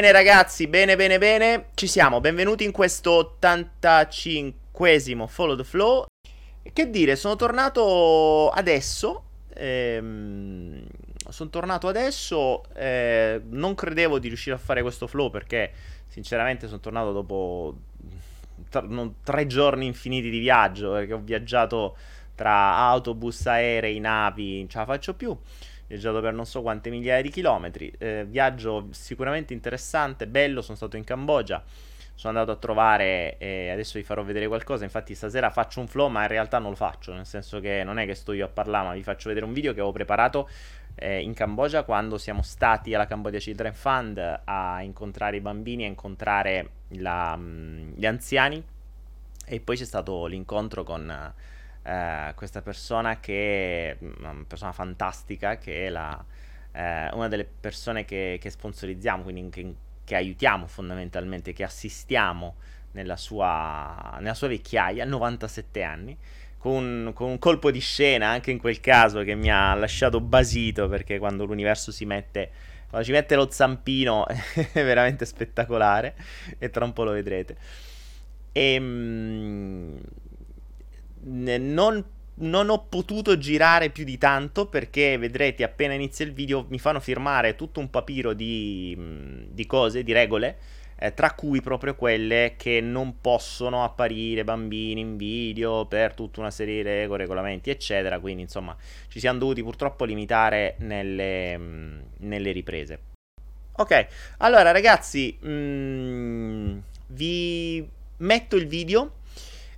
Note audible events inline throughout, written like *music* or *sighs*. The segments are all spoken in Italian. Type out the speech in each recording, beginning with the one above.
Bene ragazzi, bene bene bene, ci siamo, benvenuti in questo 85esimo Follow the Flow. Che dire, sono tornato adesso, ehm, sono tornato adesso, eh, non credevo di riuscire a fare questo flow perché sinceramente sono tornato dopo tre, non, tre giorni infiniti di viaggio, perché ho viaggiato tra autobus, aerei, navi, non ce la faccio più viaggiato per non so quante migliaia di chilometri. Eh, viaggio sicuramente interessante, bello. Sono stato in Cambogia. Sono andato a trovare, e adesso vi farò vedere qualcosa. Infatti, stasera faccio un flow, ma in realtà non lo faccio. Nel senso che non è che sto io a parlare, ma vi faccio vedere un video che avevo preparato eh, in Cambogia quando siamo stati alla Cambodia Children Fund a incontrare i bambini, a incontrare la, mm, gli anziani. E poi c'è stato l'incontro con eh, questa persona che mm, una persona fantastica, che è la, eh, una delle persone che, che sponsorizziamo, quindi che, che, aiutiamo fondamentalmente, che assistiamo nella sua, nella sua vecchiaia, 97 anni. Con, con, un colpo di scena anche in quel caso che mi ha lasciato basito perché quando l'universo si mette quando ci mette lo zampino *laughs* è veramente spettacolare e tra un po' lo vedrete e ehm, non, non, ho potuto girare più di tanto perché vedrete appena inizia il video mi fanno firmare tutto un papiro di, di cose, di regole, eh, tra cui proprio quelle che non possono apparire bambini in video per tutta una serie di regole, regolamenti, eccetera. Quindi insomma ci siamo dovuti purtroppo limitare nelle, nelle riprese. Ok, allora ragazzi, mh, mm, vi metto il video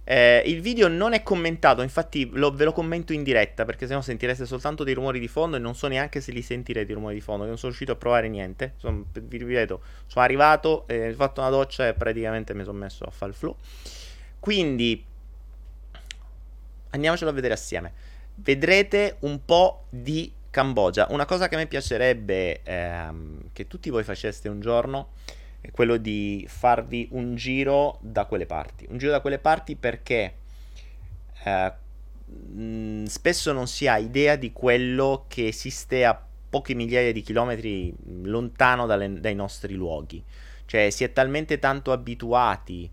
eh, il video non è commentato, infatti lo, ve lo commento in diretta perché sennò sentireste soltanto dei rumori di fondo e non so neanche se li sentirete i rumori di fondo, non sono riuscito a provare niente. Sono, vi ripeto, sono arrivato, eh, ho fatto una doccia e praticamente mi sono messo a fare il flow. Quindi andiamocelo a vedere assieme. Vedrete un po' di Cambogia. Una cosa che a me piacerebbe ehm, che tutti voi faceste un giorno è quello di farvi un giro da quelle parti. Un giro da quelle parti perché eh, mh, spesso non si ha idea di quello che esiste a poche migliaia di chilometri lontano dalle, dai nostri luoghi. Cioè si è talmente tanto abituati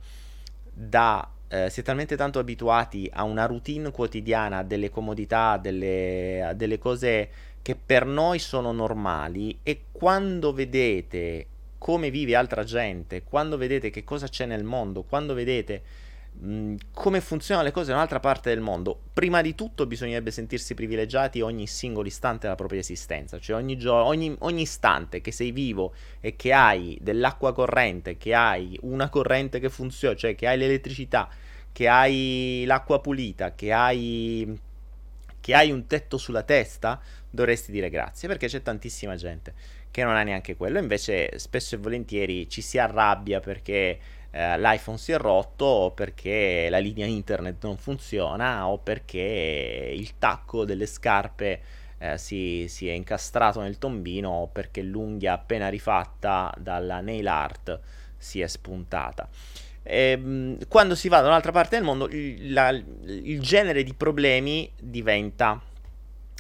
da eh, si è talmente tanto abituati a una routine quotidiana, delle comodità, delle, delle cose che per noi sono normali e quando vedete come vive altra gente, quando vedete che cosa c'è nel mondo, quando vedete come funzionano le cose in un'altra parte del mondo, prima di tutto bisognerebbe sentirsi privilegiati ogni singolo istante della propria esistenza, cioè ogni, gio- ogni, ogni istante che sei vivo e che hai dell'acqua corrente, che hai una corrente che funziona, cioè che hai l'elettricità, che hai l'acqua pulita, che hai che hai un tetto sulla testa, dovresti dire grazie perché c'è tantissima gente che non ha neanche quello. Invece, spesso e volentieri ci si arrabbia perché eh, l'iPhone si è rotto, o perché la linea internet non funziona, o perché il tacco delle scarpe eh, si, si, è incastrato nel tombino, o perché l'unghia appena rifatta dalla nail art si è spuntata. E, ehm, quando si va da un'altra parte del mondo, il, la, il genere di problemi diventa,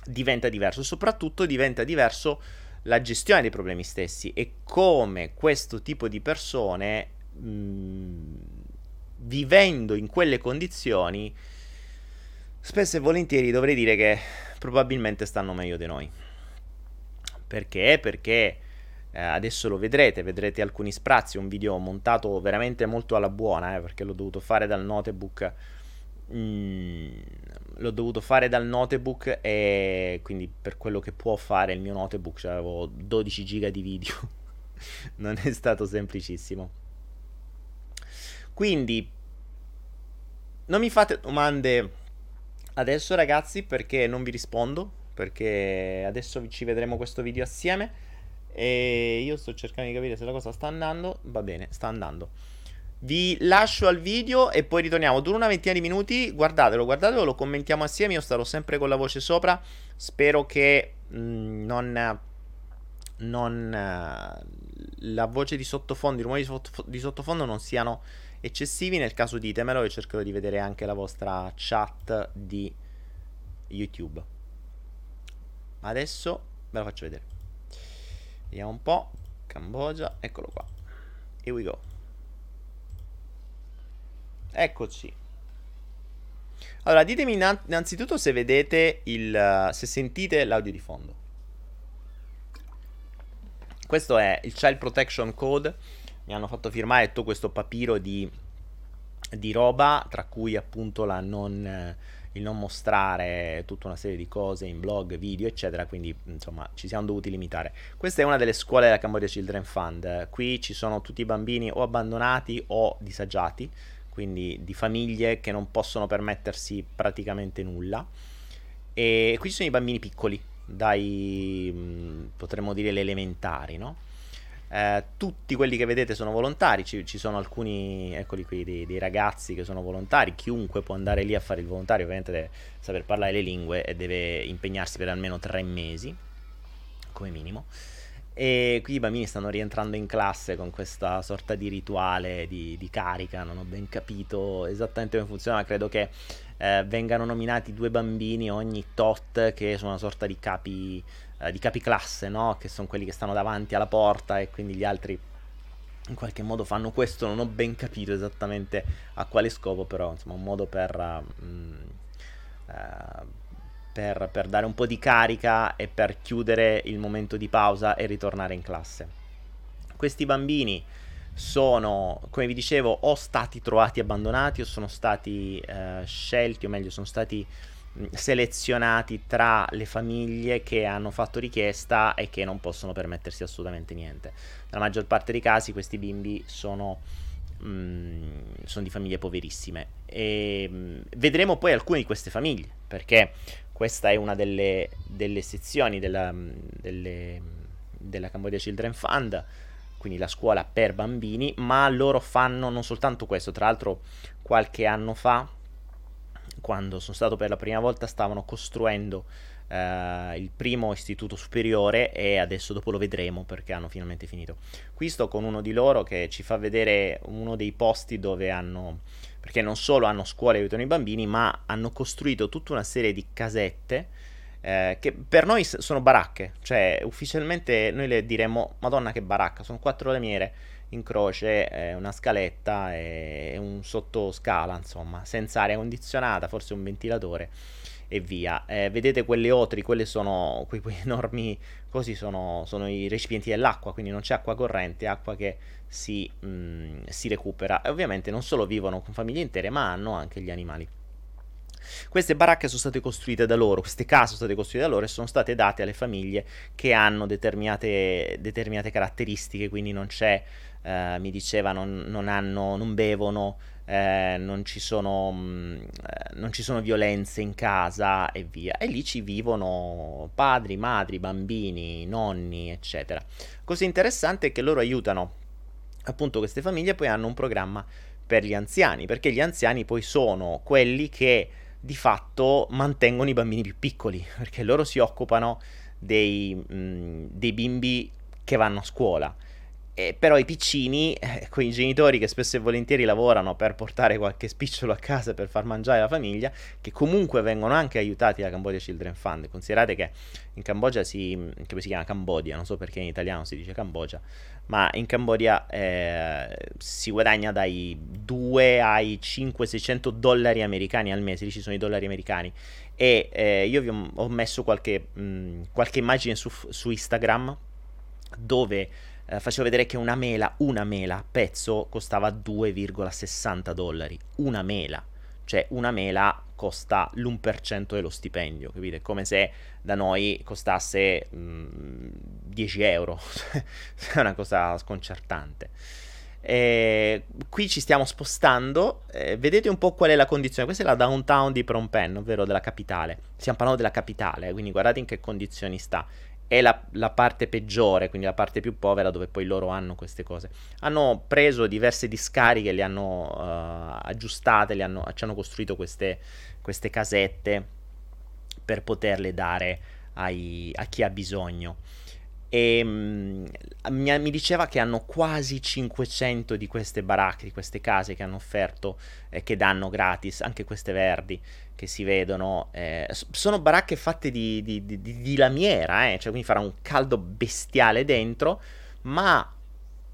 diventa diverso, soprattutto diventa diverso la gestione dei problemi stessi e come questo tipo di persone, mh, vivendo in quelle condizioni, spesso e volentieri dovrei dire che probabilmente stanno meglio di noi. Perché? Perché eh, adesso lo vedrete, vedrete alcuni sprazzi, un video montato veramente molto alla buona, eh, perché l'ho dovuto fare dal notebook. Mm, l'ho dovuto fare dal notebook e quindi per quello che può fare il mio notebook cioè avevo 12 giga di video. *laughs* non è stato semplicissimo. Quindi non mi fate domande adesso ragazzi perché non vi rispondo, perché adesso ci vedremo questo video assieme e io sto cercando di capire se la cosa sta andando. Va bene, sta andando. Vi lascio al video e poi ritorniamo. Dura una ventina di minuti. Guardatelo, guardatelo, lo commentiamo assieme. Io starò sempre con la voce sopra. Spero che mh, mm, non. Non. la voce di sottofondo, i rumori di, di sottofondo non siano eccessivi. Nel caso ditemelo e cercherò di vedere anche la vostra chat di YouTube. Adesso ve la faccio vedere. Vediamo un po'. Cambogia, eccolo qua. Here we go. Eccoci. Allora, ditemi innanzitutto se vedete il... se sentite l'audio di fondo. Questo è il Child Protection Code. Mi hanno fatto firmare tutto questo papiro di, di roba, tra cui appunto la non il non mostrare tutta una serie di cose in blog, video, eccetera, quindi insomma ci siamo dovuti limitare. Questa è una delle scuole della Cambodia Children Fund, qui ci sono tutti i bambini o abbandonati o disagiati, quindi di famiglie che non possono permettersi praticamente nulla. E qui ci sono i bambini piccoli, dai potremmo dire le elementari, no? Eh, tutti quelli che vedete sono volontari, ci, ci sono alcuni, eccoli qui, dei, dei, ragazzi che sono volontari, chiunque può andare lì a fare il volontario, ovviamente deve saper parlare le lingue e deve impegnarsi per almeno tre mesi, come minimo. E qui i bambini stanno rientrando in classe con questa sorta di rituale di, di carica, non ho ben capito esattamente come funziona, credo che eh, vengano nominati due bambini ogni tot che sono una sorta di capi eh, di capiclasse, no? Che sono quelli che stanno davanti alla porta e quindi gli altri in qualche modo fanno questo. Non ho ben capito esattamente a quale scopo, però insomma un modo per, uh, uh, per, per dare un po' di carica e per chiudere il momento di pausa e ritornare in classe. Questi bambini sono, come vi dicevo, o stati trovati abbandonati o sono stati uh, scelti, o meglio, sono stati selezionati tra le famiglie che hanno fatto richiesta e che non possono permettersi assolutamente niente. Nella maggior parte dei casi questi bimbi sono, mm, sono di famiglie poverissime e mm, vedremo poi alcune di queste famiglie perché questa è una delle, delle sezioni della, mm, delle, della Cambodia Children Fund quindi la scuola per bambini, ma loro fanno non soltanto questo, tra l'altro qualche anno fa quando sono stato per la prima volta stavano costruendo Uh, il primo istituto superiore e adesso dopo lo vedremo perché hanno finalmente finito. Qui sto con uno di loro che ci fa vedere uno dei posti dove hanno, perché non solo hanno scuole e aiutano i bambini, ma hanno costruito tutta una serie di casette eh, che per noi sono baracche, cioè ufficialmente noi le diremmo Madonna che baracca, sono quattro lamiere in croce eh, una scaletta e un sottoscala, insomma, senza aria condizionata, forse un ventilatore e via. Eh, vedete quelle otri, quelle sono quei, quei enormi così sono, sono, i recipienti dell'acqua, quindi non c'è acqua corrente, acqua che si, mh, mm, si recupera. E ovviamente non solo vivono con famiglie intere, ma hanno anche gli animali. Queste baracche sono state costruite da loro, queste case sono state costruite da loro e sono state date alle famiglie che hanno determinate, determinate caratteristiche, quindi non c'è eh, mi diceva non, non, hanno, non bevono, eh, non, ci sono, mh, mm, eh, non ci sono violenze in casa e via. E lì ci vivono padri, madri, bambini, nonni, eccetera. Cosa interessante è che loro aiutano appunto queste famiglie, poi hanno un programma per gli anziani, perché gli anziani poi sono quelli che di fatto mantengono i bambini più piccoli, perché loro si occupano dei, mh, mm, dei bimbi che vanno a scuola eh, però i piccini, *laughs* eh, con i genitori che spesso e volentieri lavorano per portare qualche spicciolo a casa per far mangiare la famiglia, che comunque vengono anche aiutati da Cambodia Children Fund. Considerate che in Cambogia si, che si chiama Cambodia, non so perché in italiano si dice Cambogia, ma in Cambodia eh, si guadagna dai 2 ai 500-600 dollari americani al mese, lì ci sono i dollari americani. E eh, io vi ho, messo qualche, mh, qualche immagine su, su Instagram dove eh, facevo vedere che una mela, una mela a pezzo costava 2,60 dollari. Una mela. Cioè una mela costa l'1% dello stipendio, capite? Come se da noi costasse mh, mm, 10 euro. *laughs* è una cosa sconcertante. E qui ci stiamo spostando, eh, vedete un po' qual è la condizione. Questa è la downtown di Phnom Penh, ovvero della capitale. Stiamo parlando della capitale, quindi guardate in che condizioni sta è la, la, parte peggiore, quindi la parte più povera dove poi loro hanno queste cose. Hanno preso diverse discariche, le hanno uh, aggiustate, le hanno, ci hanno costruito queste, queste casette per poterle dare ai, a chi ha bisogno. E um, mi, mi, diceva che hanno quasi 500 di queste baracche, di queste case che hanno offerto eh, che danno gratis, anche queste verdi che si vedono, eh, sono baracche fatte di, di, di, di lamiera, eh, cioè quindi farà un caldo bestiale dentro, ma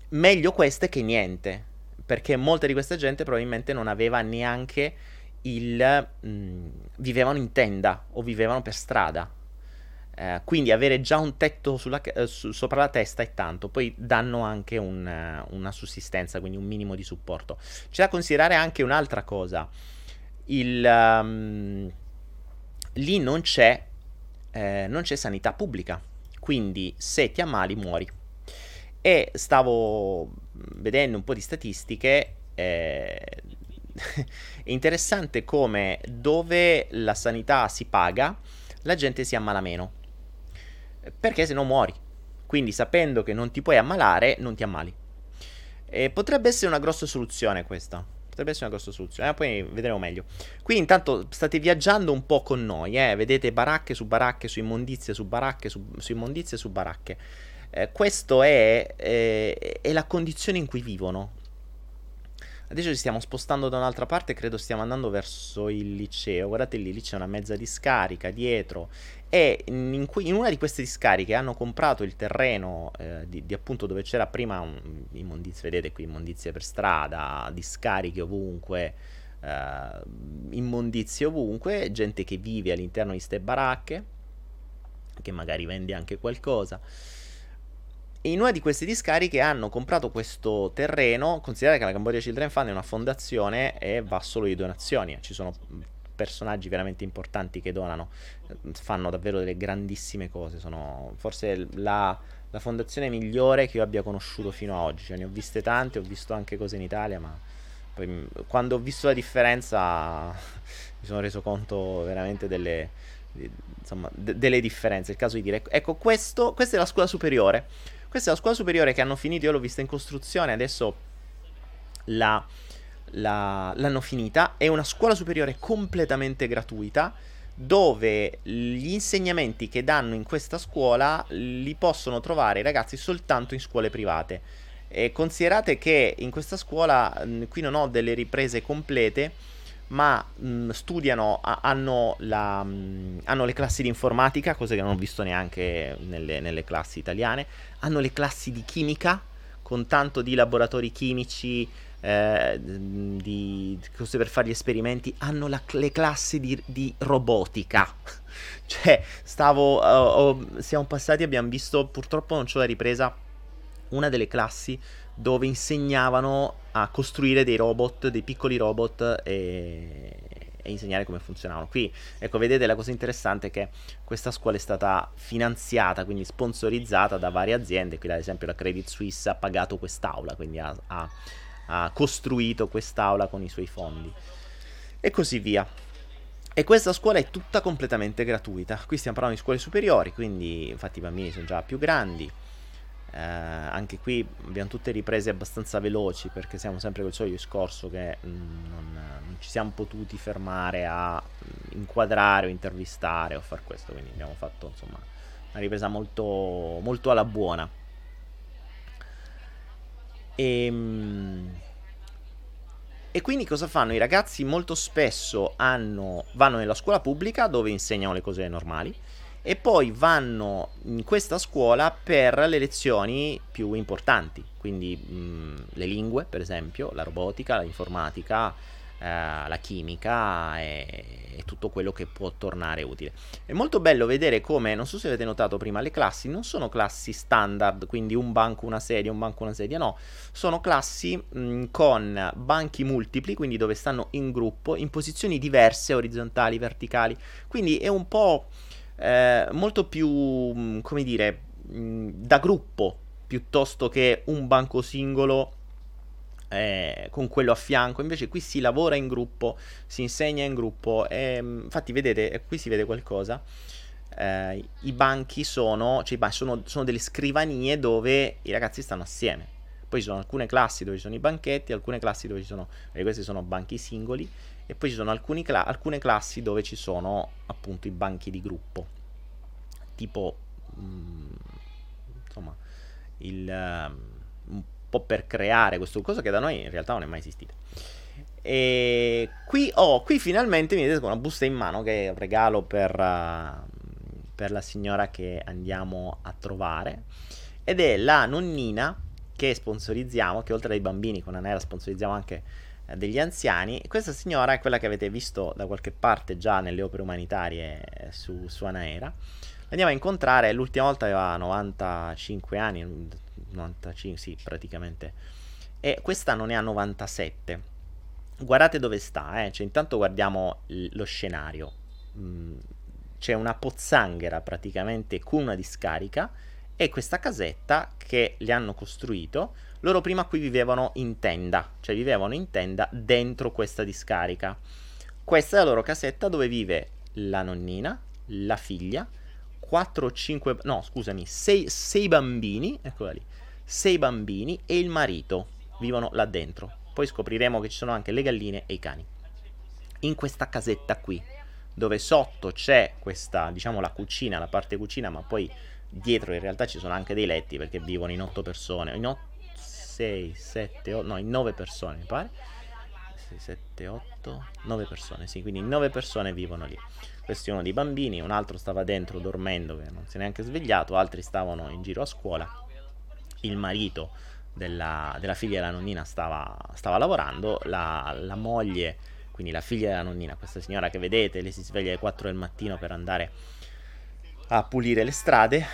meglio queste che niente, perché molta di questa gente probabilmente non aveva neanche il... Mh, mm, vivevano in tenda o vivevano per strada. Eh, quindi avere già un tetto sulla, eh, su, sopra la testa è tanto, poi danno anche un, uh, una sussistenza, quindi un minimo di supporto. C'è da considerare anche un'altra cosa, Il, um, lì non c'è, eh, non c'è sanità pubblica, quindi se ti ammali muori. E stavo vedendo un po' di statistiche, eh, *laughs* è interessante come dove la sanità si paga, la gente si ammala meno. Perché se no muori. Quindi sapendo che non ti puoi ammalare, non ti ammali. E potrebbe essere una grossa soluzione questa. Potrebbe essere una grossa soluzione. Eh, poi vedremo meglio. Qui intanto state viaggiando un po' con noi. Eh? Vedete baracche su baracche, su immondizie su baracche, su, su immondizie su baracche. Eh, questo è, è, è la condizione in cui vivono. Adesso ci stiamo spostando da un'altra parte, credo stiamo andando verso il liceo. Guardate lì, lì c'è una mezza discarica dietro. E in, cui, in una di queste discariche hanno comprato il terreno eh, di, di, appunto dove c'era prima un, immondizie, vedete qui immondizie per strada, discariche ovunque, eh, immondizie ovunque, gente che vive all'interno di queste baracche, che magari vende anche qualcosa. E in una di queste discariche hanno comprato questo terreno. Considerate che la Cambodia Children Fund è una fondazione e va solo di donazioni. Ci sono personaggi veramente importanti che donano, fanno davvero delle grandissime cose. Sono forse la, la fondazione migliore che io abbia conosciuto fino ad oggi. Cioè, ne ho viste tante, ho visto anche cose in Italia, ma poi quando ho visto la differenza *laughs* mi sono reso conto veramente delle, insomma, d- delle differenze. Il caso di dire, ecco, questo, questa è la scuola superiore questa è la scuola superiore che hanno finito, io l'ho vista in costruzione, adesso la, la, l'hanno finita. È una scuola superiore completamente gratuita dove gli insegnamenti che danno in questa scuola li possono trovare i ragazzi soltanto in scuole private. E considerate che in questa scuola, qui non ho delle riprese complete, ma mh, studiano, a, hanno, la, mh, hanno, le classi di informatica, cose che non ho visto neanche nelle, nelle, classi italiane, hanno le classi di chimica, con tanto di laboratori chimici, eh, di cose per fare gli esperimenti, hanno la, le classi di, di robotica. *laughs* cioè, stavo, uh, uh, siamo passati, abbiamo visto, purtroppo non c'è la ripresa, una delle classi dove insegnavano a costruire dei robot, dei piccoli robot e, e, insegnare come funzionavano. Qui, ecco, vedete la cosa interessante è che questa scuola è stata finanziata, quindi sponsorizzata da varie aziende. Qui, ad esempio, la Credit Suisse ha pagato quest'aula, quindi ha, ha, ha costruito quest'aula con i suoi fondi. E così via. E questa scuola è tutta completamente gratuita. Qui stiamo parlando di scuole superiori, quindi infatti i bambini sono già più grandi. Eh, anche qui abbiamo tutte riprese abbastanza veloci perché siamo sempre col solito discorso che mh, mm, non, non, ci siamo potuti fermare a mh, mm, inquadrare o intervistare o far questo, quindi abbiamo fatto insomma una ripresa molto, molto alla buona. E, mh, e quindi cosa fanno? I ragazzi molto spesso hanno, vanno nella scuola pubblica dove insegnano le cose normali e poi vanno in questa scuola per le lezioni più importanti, quindi mh, le lingue, per esempio, la robotica, l'informatica, la chimica e, e, tutto quello che può tornare utile. È molto bello vedere come, non so se avete notato prima, le classi non sono classi standard, quindi un banco, una sedia, un banco, una sedia, no, sono classi mh, con banchi multipli, quindi dove stanno in gruppo, in posizioni diverse, orizzontali, verticali, quindi è un po' eh, molto più, come dire, mh, da gruppo piuttosto che un banco singolo eh, con quello a fianco. Invece qui si lavora in gruppo, si insegna in gruppo. E, mm, infatti, vedete, qui si vede qualcosa. Eh, I banchi sono, cioè, sono, sono delle scrivanie dove i ragazzi stanno assieme. Poi ci sono alcune classi dove ci sono i banchetti, alcune classi dove ci sono, e questi sono banchi singoli, e poi ci sono cla- alcune classi dove ci sono appunto i banchi di gruppo tipo mh, mm, insomma il, uh, un po' per creare questo cosa che da noi in realtà non è mai esistito e qui, oh, qui finalmente mi vedete una busta in mano che è un regalo per, uh, per la signora che andiamo a trovare ed è la nonnina che sponsorizziamo, che oltre ai bambini con Anera sponsorizziamo anche eh, degli anziani. Questa signora è quella che avete visto da qualche parte già nelle opere umanitarie eh, su, su Anaera. Andiamo a incontrare, l'ultima volta aveva 95 anni, 95, sì, praticamente. E quest'anno ne ha 97. Guardate dove sta, eh. cioè, intanto guardiamo l- lo scenario. Mm, c'è una pozzanghera praticamente con una discarica e questa casetta che li hanno costruito. Loro prima qui vivevano in tenda, cioè vivevano in tenda dentro questa discarica. Questa è la loro casetta dove vive la nonnina, la figlia, 4 o 5, no scusami, 6 bambini, eccola lì, 6 bambini e il marito vivono là dentro. Poi scopriremo che ci sono anche le galline e i cani. In questa casetta qui, dove sotto c'è questa, diciamo, la cucina, la parte cucina, ma poi dietro in realtà ci sono anche dei letti perché vivono in 8 persone, in 6, 7, 8, no, in 9 persone mi pare. 6, 7, 8, 9 persone, sì, quindi 9 persone vivono lì. Questi uno dei bambini, un altro stava dentro dormendo che non si è neanche svegliato, altri stavano in giro a scuola. Il marito della, della figlia della nonnina stava, stava lavorando, la, la, moglie, quindi la figlia della nonnina, questa signora che vedete, lei si sveglia alle 4 del mattino per andare a pulire le strade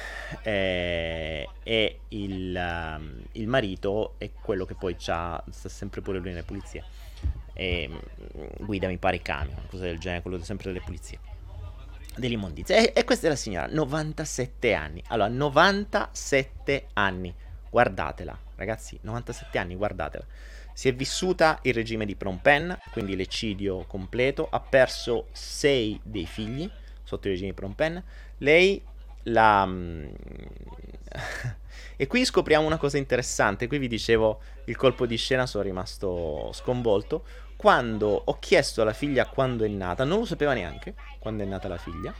eh, e il, um, il, marito è quello che poi sta sempre pure lui nelle pulizie. E um, guida mi pare i camion, cosa del genere, quello sempre delle pulizie dell'immondizia e, e questa è la signora 97 anni. Allora 97 anni guardatela ragazzi 97 anni guardatela si è vissuta il regime di Phnom Penh quindi l'eccidio completo ha perso 6 dei figli sotto il regime di Phnom Penh lei la... Mm, *laughs* e qui scopriamo una cosa interessante, qui vi dicevo il colpo di scena, sono rimasto sconvolto. Quando ho chiesto alla figlia quando è nata, non lo sapeva neanche quando è nata la figlia,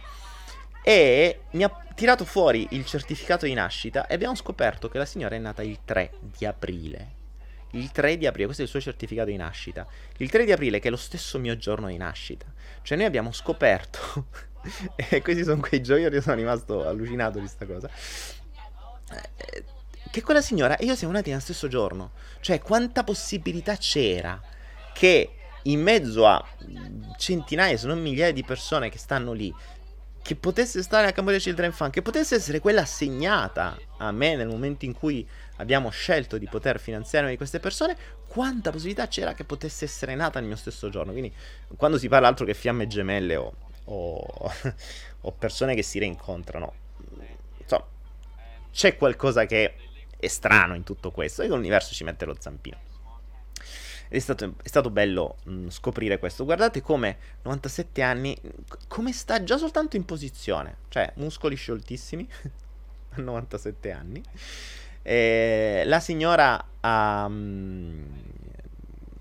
e mi ha tirato fuori il certificato di nascita e abbiamo scoperto che la signora è nata il 3 di aprile. Il 3 di aprile, questo è il suo certificato di nascita. Il 3 di aprile, che è lo stesso mio giorno di nascita. Cioè noi abbiamo scoperto *laughs* e questi sono quei giochi, io sono rimasto allucinato di questa cosa. Eh, che quella signora e io siamo nati nello stesso giorno. Cioè, quanta possibilità c'era che in mezzo a centinaia, se non migliaia di persone che stanno lì, che potesse stare a Cambodia Children Fund, che potesse essere quella assegnata a me nel momento in cui abbiamo scelto di poter finanziarmi queste persone, quanta possibilità c'era che potesse essere nata nel mio stesso giorno. Quindi, quando si parla altro che fiamme gemelle o o, *laughs* o persone che si rincontrano. Insomma, c'è qualcosa che è strano in tutto questo e l'universo ci mette lo zampino. È stato, è stato bello mh, scoprire questo. Guardate come 97 anni, come sta già soltanto in posizione, cioè muscoli scioltissimi *laughs* a 97 anni. E la signora um,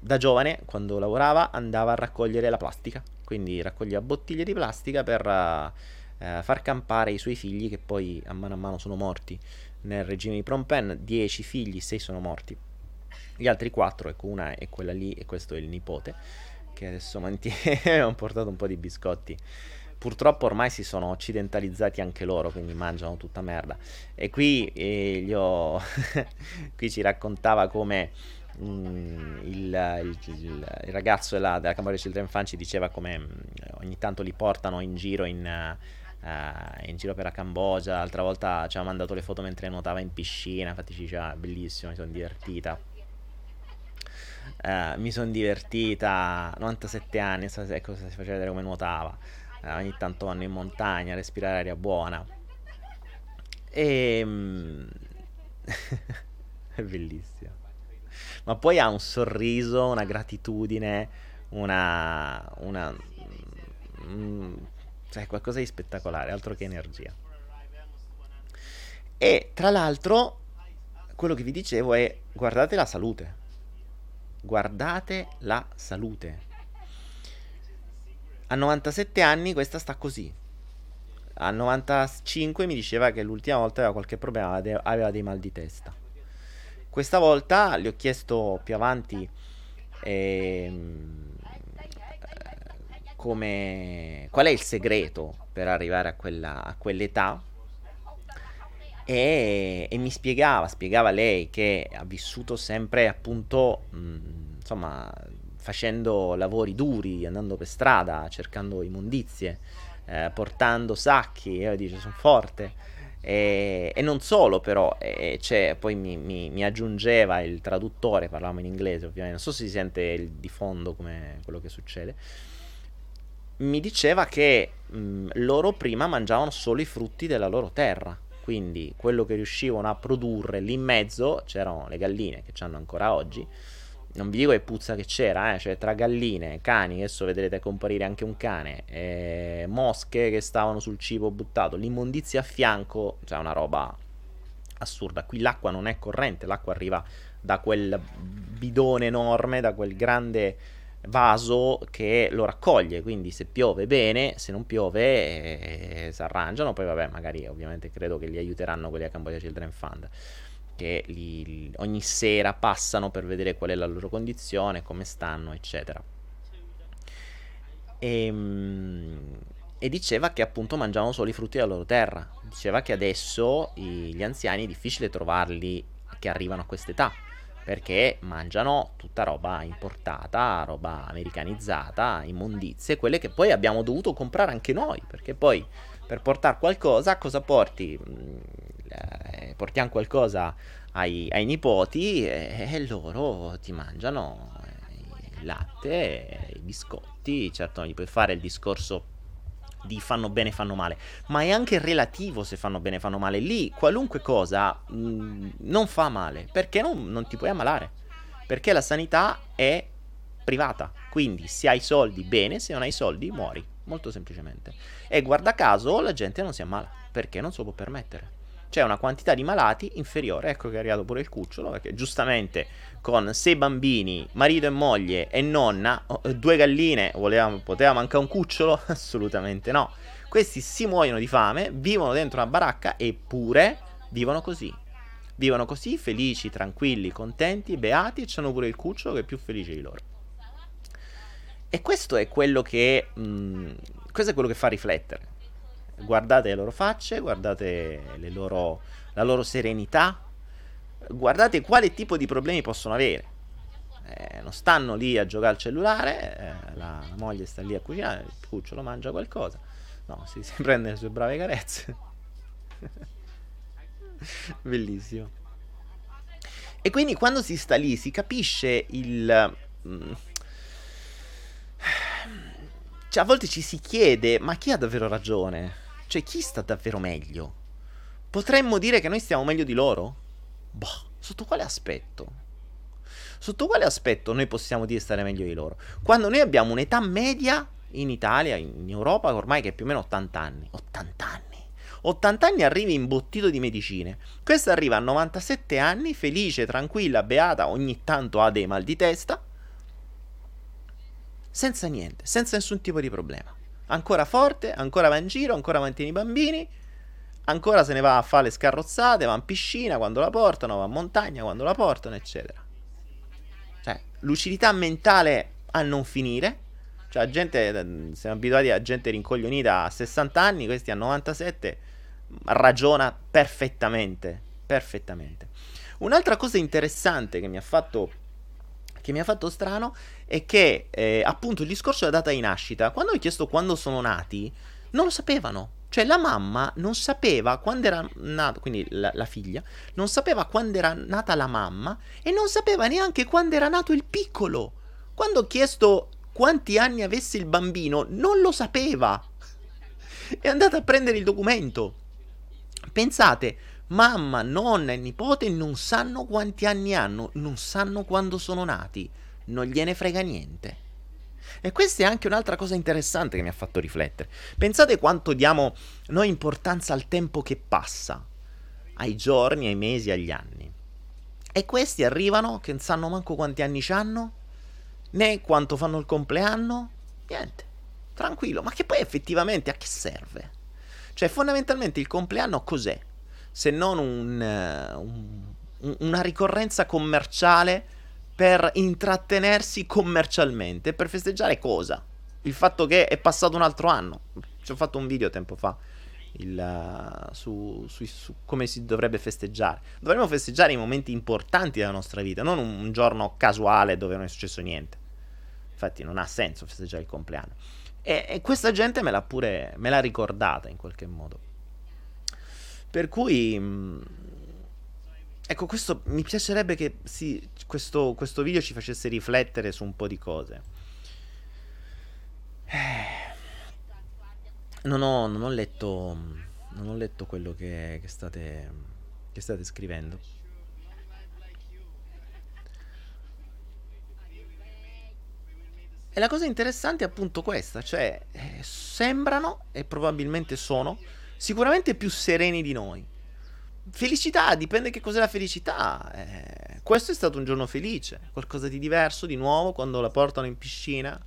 da giovane, quando lavorava, andava a raccogliere la plastica quindi raccoglieva bottiglie di plastica per uh, far campare i suoi figli che poi a mano a mano sono morti nel regime di Phnom Penh, 10 figli, 6 sono morti. Gli altri 4, ecco una è quella lì e questo è il nipote che adesso mantiene, *laughs* ho portato un po' di biscotti. Purtroppo ormai si sono occidentalizzati anche loro, quindi mangiano tutta merda. E qui, eh, ho... *laughs* qui ci raccontava come Mm, il, il, il, ragazzo della, della Camera Children Fan ci diceva come mm, ogni tanto li portano in giro in, uh, in giro per la Cambogia l'altra volta ci ha mandato le foto mentre nuotava in piscina infatti ci diceva bellissimo mi sono divertita uh, mi sono divertita 97 anni ecco si faceva vedere come nuotava uh, ogni tanto vanno in montagna a respirare aria buona e mm, *laughs* è bellissimo ma poi ha un sorriso, una gratitudine, una... una mm, cioè qualcosa di spettacolare, altro che energia. E tra l'altro, quello che vi dicevo è guardate la salute. Guardate la salute. A 97 anni questa sta così. A 95 mi diceva che l'ultima volta aveva qualche problema, aveva dei mal di testa. Questa volta le ho chiesto più avanti ehm, come, qual è il segreto per arrivare a, quella, a quell'età e, e, mi spiegava, spiegava lei che ha vissuto sempre appunto, mh, insomma, facendo lavori duri, andando per strada, cercando immondizie, eh, portando sacchi, e io dice sono forte. E, e, non solo però, e, poi mi, mi, mi, aggiungeva il traduttore, parlavamo in inglese ovviamente, non so se si sente il, di fondo come quello che succede, mi diceva che mh, loro prima mangiavano solo i frutti della loro terra, quindi quello che riuscivano a produrre lì in mezzo, c'erano le galline che hanno ancora oggi, non vi dico che puzza che c'era, eh, cioè tra galline, cani, adesso vedrete comparire anche un cane, eh, mosche che stavano sul cibo buttato, l'immondizia a fianco, cioè una roba assurda. Qui l'acqua non è corrente, l'acqua arriva da quel bidone enorme, da quel grande vaso che lo raccoglie, quindi se piove bene, se non piove eh, si arrangiano, poi vabbè, magari ovviamente credo che li aiuteranno quelli a Cambodia Children Fund che li, ogni sera passano per vedere qual è la loro condizione, come stanno, eccetera. E, ehm, e diceva che appunto mangiavano solo i frutti della loro terra. Diceva che adesso i, gli anziani è difficile trovarli che arrivano a quest'età perché mangiano tutta roba importata, roba americanizzata, immondizie, quelle che poi abbiamo dovuto comprare anche noi, perché poi per portare qualcosa cosa porti? Mm, eh, portiamo qualcosa ai, ai nipoti e, e, loro ti mangiano il latte, i biscotti, certo non gli puoi fare il discorso di fanno bene, fanno male, ma è anche relativo se fanno bene, fanno male. Lì qualunque cosa mh, mm, non fa male, perché non, non ti puoi ammalare, perché la sanità è privata, quindi se hai soldi bene, se non hai soldi muori, molto semplicemente. E guarda caso la gente non si ammala, perché non se lo può permettere c'è una quantità di malati inferiore. Ecco che è arrivato pure il cucciolo, perché giustamente con sei bambini, marito e moglie e nonna, oh, eh, due galline, volevamo, poteva mancare un cucciolo? *laughs* Assolutamente no. Questi si muoiono di fame, vivono dentro una baracca eppure vivono così. Vivono così, felici, tranquilli, contenti, beati e hanno pure il cucciolo che è più felice di loro. E questo è quello che... Mh, mm, questo è quello che fa riflettere guardate le loro facce, guardate loro, la loro serenità, guardate quale tipo di problemi possono avere. Eh, non stanno lì a giocare al cellulare, eh, la moglie sta lì a cucinare, il cucciolo mangia qualcosa. No, si, si *laughs* prende le sue brave carezze. *laughs* Bellissimo. E quindi quando si sta lì si capisce il... Mm, *sighs* cioè a volte ci si chiede, ma chi ha davvero ragione? Cioè, chi sta davvero meglio? Potremmo dire che noi stiamo meglio di loro? Boh, sotto quale aspetto? Sotto quale aspetto noi possiamo dire stare meglio di loro? Quando noi abbiamo un'età media in Italia, in Europa, ormai che è più o meno 80 anni. 80 anni. 80 anni arrivi imbottito di medicine. Questa arriva a 97 anni, felice, tranquilla, beata, ogni tanto ha dei mal di testa. Senza niente, senza nessun tipo di problema ancora forte, ancora va in giro, ancora mantiene i bambini, ancora se ne va a fare le scarrozzate, va in piscina quando la portano, va in montagna quando la portano, eccetera. Cioè, lucidità mentale a non finire. Cioè, gente, siamo abituati a gente rincoglionita a 60 anni, questi a 97, ragiona perfettamente, perfettamente. Un'altra cosa interessante che mi ha fatto che mi ha fatto strano è che eh, appunto il discorso della data di nascita, quando ho chiesto quando sono nati, non lo sapevano. Cioè la mamma non sapeva quando era nata, quindi la, la, figlia, non sapeva quando era nata la mamma e non sapeva neanche quando era nato il piccolo. Quando ho chiesto quanti anni avesse il bambino, non lo sapeva. È andata a prendere il documento. Pensate, Mamma, nonna e nipote non sanno quanti anni hanno, non sanno quando sono nati, non gliene frega niente. E questa è anche un'altra cosa interessante che mi ha fatto riflettere. Pensate quanto diamo noi importanza al tempo che passa, ai giorni, ai mesi, agli anni. E questi arrivano che non sanno manco quanti anni hanno, né quanto fanno il compleanno, niente, tranquillo. Ma che poi effettivamente a che serve? Cioè, fondamentalmente il compleanno cos'è? Se non un, eh, un, una ricorrenza commerciale per intrattenersi commercialmente, per festeggiare cosa? Il fatto che è passato un altro anno. Ci ho fatto un video tempo fa il, su, su, su, come si dovrebbe festeggiare. Dovremmo festeggiare i momenti importanti della nostra vita, non un, un, giorno casuale dove non è successo niente. Infatti non ha senso festeggiare il compleanno. E, e questa gente me l'ha pure me l'ha ricordata in qualche modo. Per cui... Mm, ecco, questo mi piacerebbe che si, questo, questo video ci facesse riflettere su un po' di cose. Eh non ho, non ho letto. Non ho letto quello che, che, state, che state scrivendo. E la cosa interessante è appunto questa, cioè eh, sembrano e probabilmente sono sicuramente più sereni di noi. Felicità, dipende che cos'è la felicità. Eh, questo è stato un giorno felice, qualcosa di diverso, di nuovo, quando la portano in piscina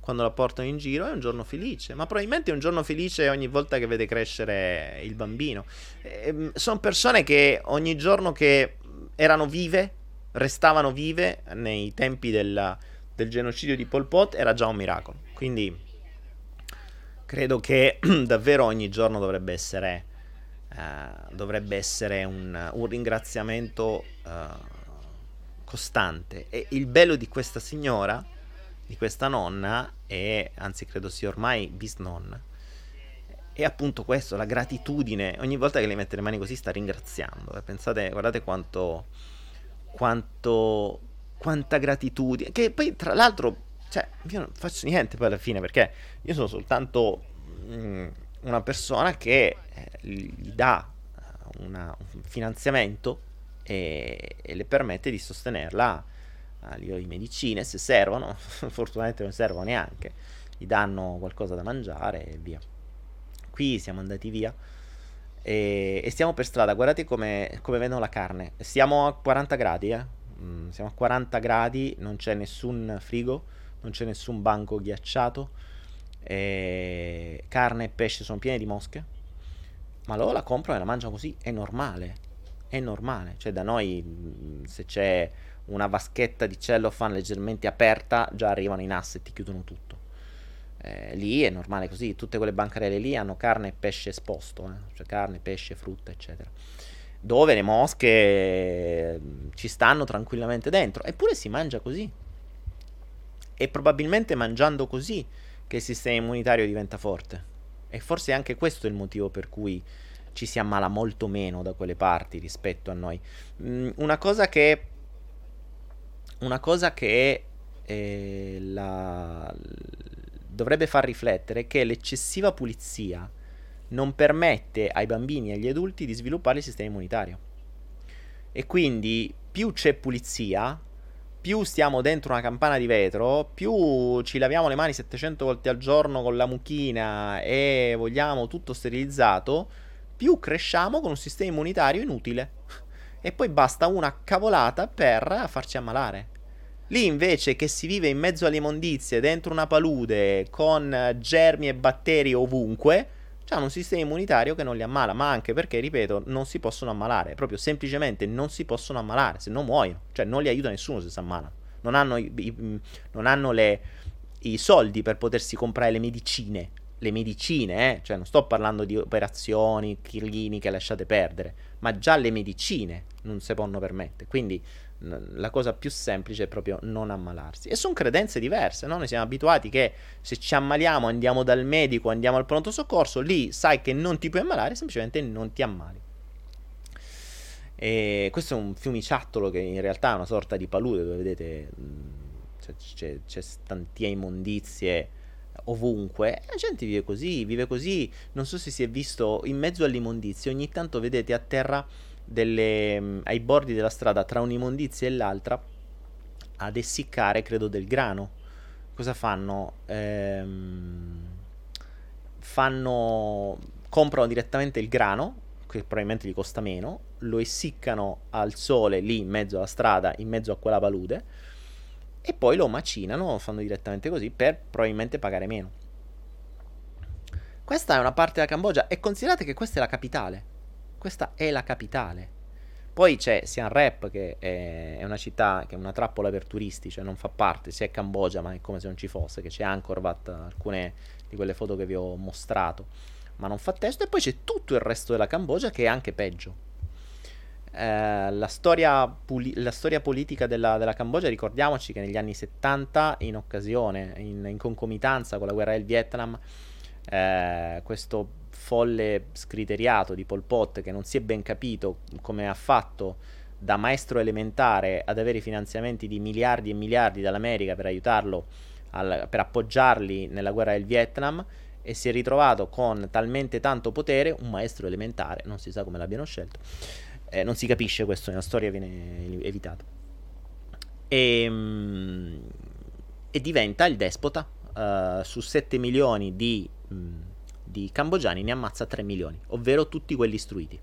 quando la portano in giro è un giorno felice, ma probabilmente è un giorno felice ogni volta che vede crescere il bambino. Eh, sono persone che ogni giorno che erano vive, restavano vive nei tempi della, del genocidio di Pol Pot, era già un miracolo. Quindi credo che *clears throat* davvero ogni giorno dovrebbe essere, uh, dovrebbe essere un, un ringraziamento uh, costante. E il bello di questa signora di questa nonna, e anzi credo sia ormai bisnonna, è appunto questo, la gratitudine. Ogni volta che le mette le mani così sta ringraziando. E pensate, guardate quanto, quanto, quanta gratitudine. Che poi, tra l'altro, cioè, io non faccio niente poi alla fine, perché io sono soltanto mh, mm, una persona che eh, gli dà una, un finanziamento e, e le permette di sostenerla a livello di medicine, se servono, *laughs* fortunatamente non servono neanche, gli danno qualcosa da mangiare e via. Qui siamo andati via e, e stiamo per strada, guardate come, come vedono la carne, siamo a 40 gradi, eh? mm, siamo a 40 gradi, non c'è nessun frigo, non c'è nessun banco ghiacciato, e carne e pesce sono pieni di mosche, ma loro la comprano e la mangiano così, è normale, è normale, cioè da noi mm, se c'è una vaschetta di cellophane leggermente aperta, già arrivano in asset, ti chiudono tutto. Eh, lì è normale così, tutte quelle bancarelle lì hanno carne e pesce esposto, eh? cioè carne, pesce, frutta, eccetera. Dove le mosche mm, ci stanno tranquillamente dentro, eppure si mangia così. E probabilmente mangiando così che il sistema immunitario diventa forte. E forse anche questo è il motivo per cui ci si ammala molto meno da quelle parti rispetto a noi. Mm, una cosa che una cosa che eh, la, dovrebbe far riflettere è che l'eccessiva pulizia non permette ai bambini e agli adulti di sviluppare il sistema immunitario. E quindi più c'è pulizia, più stiamo dentro una campana di vetro, più ci laviamo le mani 700 volte al giorno con la mucchina e vogliamo tutto sterilizzato, più cresciamo con un sistema immunitario inutile e poi basta una cavolata per farci ammalare. Lì invece che si vive in mezzo alle immondizie, dentro una palude, con germi e batteri ovunque, hanno un sistema immunitario che non li ammala, ma anche perché, ripeto, non si possono ammalare, proprio semplicemente non si possono ammalare, se no muoiono, cioè non li aiuta nessuno se si ammalano, non hanno, i, i, non hanno le, i soldi per potersi comprare le medicine, le medicine, eh? cioè non sto parlando di operazioni cliniche lasciate perdere, ma già le medicine non si possono permettere. Quindi la cosa più semplice è proprio non ammalarsi. E sono credenze diverse, no? Noi siamo abituati che se ci ammaliamo andiamo dal medico, andiamo al pronto soccorso, lì sai che non ti puoi ammalare, semplicemente non ti ammali. E questo è un fiumiciattolo che in realtà è una sorta di palude dove vedete c'è, c'è, c'è tantie immondizie ovunque. La gente vive così, vive così. Non so se si è visto in mezzo alle immondizie, ogni tanto vedete a terra delle, mm, ai bordi della strada tra un'immondizia e l'altra ad essiccare, credo, del grano. Cosa fanno? Ehm, fanno comprano direttamente il grano, che probabilmente gli costa meno, lo essiccano al sole lì in mezzo alla strada, in mezzo a quella palude, e poi lo macinano, fanno direttamente così per probabilmente pagare meno. Questa è una parte della Cambogia e considerate che questa è la capitale. Questa è la capitale. Poi c'è Siem Reap, che è una città che è una trappola per turisti, cioè non fa parte, sia Cambogia, ma è come se non ci fosse, che c'è Angkor Wat, alcune di quelle foto che vi ho mostrato. ma non fa testo, e poi c'è tutto il resto della Cambogia che è anche peggio. Eh, la, storia puli- la, storia politica della, della, Cambogia, ricordiamoci che negli anni 70, in occasione, in, in concomitanza con la guerra del Vietnam, eh, questo folle scriteriato di Pol Pot che non si è ben capito come ha fatto da maestro elementare ad avere finanziamenti di miliardi e miliardi dall'America per aiutarlo, al, per appoggiarli nella guerra del Vietnam e si è ritrovato con talmente tanto potere, un maestro elementare, non si sa come l'abbiano scelto, eh, non si capisce questo, nella storia viene evitato. E, mm, e diventa il despota, uh, su 7 milioni di, mh, di cambogiani ne ammazza 3 milioni, ovvero tutti quelli istruiti.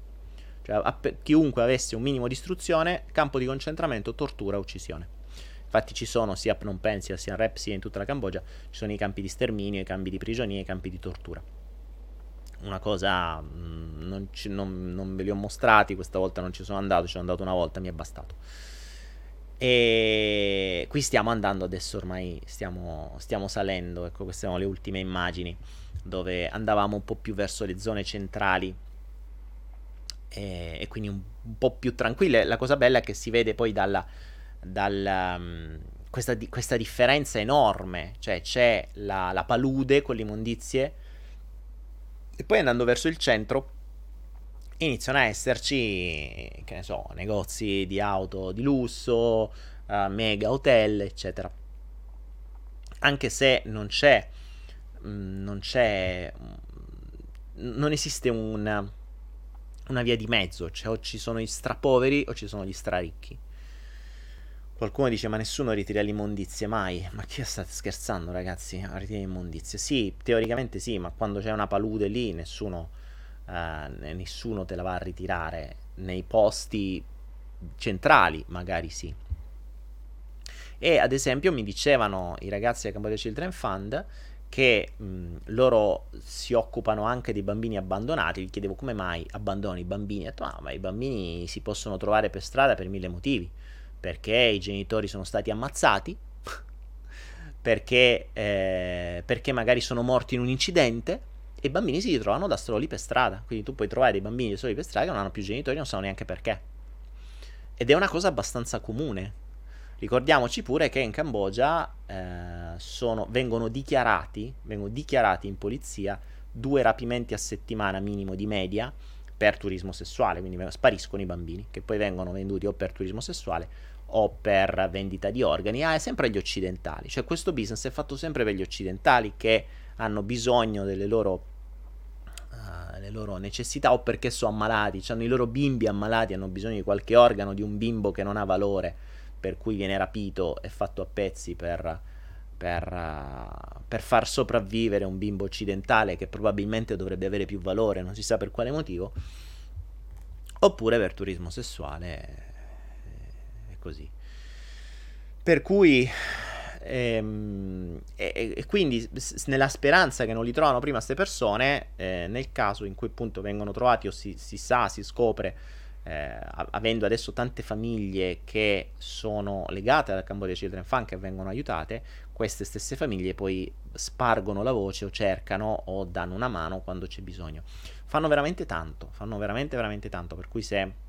Cioè, app- chiunque avesse un minimo di istruzione, campo di concentramento, tortura, uccisione. Infatti ci sono sia a Phnom Penh, sia a Siem Reap, sia in tutta la Cambogia, ci sono i campi di sterminio, i campi di prigionia, i campi di tortura. Una cosa mm, non, ci, non, non, ve li ho mostrati, questa volta non ci sono andato, ci sono andato una volta, mi è bastato. E qui stiamo andando adesso ormai, stiamo, stiamo salendo, ecco queste sono le ultime immagini dove andavamo un po' più verso le zone centrali e, e quindi un, un, po' più tranquille. La cosa bella è che si vede poi dalla, dalla um, questa, di, questa, differenza enorme, cioè c'è la, la palude con le immondizie e poi andando verso il centro iniziano a esserci, che ne so, negozi di auto di lusso, uh, mega hotel, eccetera. Anche se non c'è, non c'è, mm, non esiste un, una via di mezzo, cioè o ci sono gli strapoveri o ci sono gli straricchi. Qualcuno dice ma nessuno ritira l'immondizie mai. Ma chi state scherzando ragazzi? A ritira l'immondizie? Sì, teoricamente sì, ma quando c'è una palude lì nessuno, uh, nessuno te la va a ritirare. Nei posti centrali magari sì. E ad esempio mi dicevano i ragazzi del Cambodia Children Fund che mh, loro si occupano anche dei bambini abbandonati. Gli chiedevo come mai abbandonano i bambini. Ho detto, ah, ma i bambini si possono trovare per strada per mille motivi. Perché i genitori sono stati ammazzati, *laughs* perché, eh, perché magari sono morti in un incidente e i bambini si ritrovano da soli per strada. Quindi tu puoi trovare dei bambini da soli per strada che non hanno più genitori non sanno neanche perché. Ed è una cosa abbastanza comune Ricordiamoci pure che in Cambogia eh, sono, vengono, dichiarati, vengono dichiarati in polizia due rapimenti a settimana minimo di media per turismo sessuale, quindi spariscono i bambini che poi vengono venduti o per turismo sessuale o per vendita di organi, ah, è sempre gli occidentali, cioè questo business è fatto sempre per gli occidentali che hanno bisogno delle loro, uh, le loro necessità o perché sono ammalati, hanno i loro bimbi ammalati, hanno bisogno di qualche organo di un bimbo che non ha valore per cui viene rapito e fatto a pezzi per, per, per, far sopravvivere un bimbo occidentale che probabilmente dovrebbe avere più valore, non si sa per quale motivo, oppure per turismo sessuale e così. Per cui ehm, e, e, quindi nella speranza che non li trovano prima queste persone, eh, nel caso in cui appunto vengono trovati o si, si sa, si scopre eh, avendo adesso tante famiglie che sono legate alla Cambodia Children Fund che vengono aiutate, queste stesse famiglie poi spargono la voce o cercano o danno una mano quando c'è bisogno. Fanno veramente tanto, fanno veramente veramente tanto, per cui se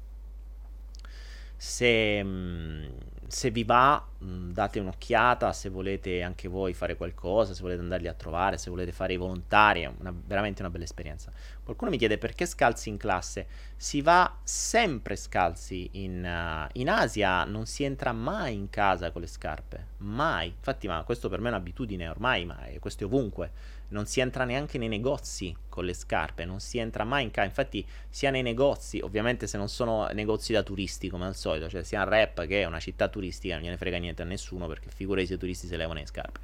se, mm, se vi va, mm, date un'occhiata, se volete anche voi fare qualcosa, se volete andarli a trovare, se volete fare i volontari, è una, veramente una bella esperienza. Qualcuno mi chiede perché scalzi in classe? Si va sempre scalzi in, uh, in Asia, non si entra mai in casa con le scarpe, mai. Infatti, ma questo per me è un'abitudine ormai, ma questo è ovunque non si entra neanche nei negozi con le scarpe, non si entra mai in casa. Infatti, sia nei negozi, ovviamente se non sono negozi da turisti come al solito, cioè sia a Rap che è una città turistica, non gliene frega niente a nessuno perché figurati se i turisti se levano le scarpe.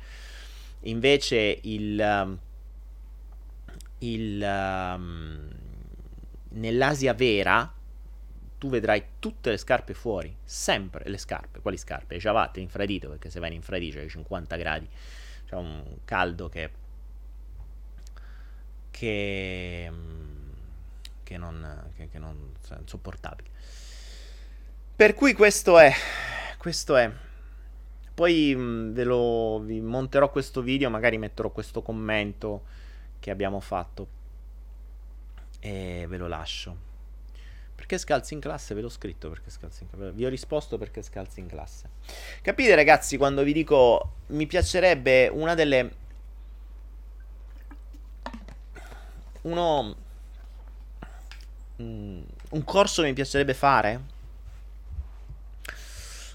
Invece il, um, il um, nell'Asia vera tu vedrai tutte le scarpe fuori, sempre le scarpe. Quali scarpe? Le ciabatte, infradito, perché se vai in infradito c'è 50 gradi, c'è un caldo che che, mm, che non, che, che non cioè, insopportabili. Per cui questo è, questo è. Poi mm, ve lo, vi monterò questo video, magari metterò questo commento che abbiamo fatto. e ve lo lascio. Perché scalzi in classe? Ve l'ho scritto perché scalzi in classe. Vi ho risposto perché scalzi in classe. Capite ragazzi quando vi dico mi piacerebbe una delle... Uno... Mm, un corso che mi piacerebbe fare?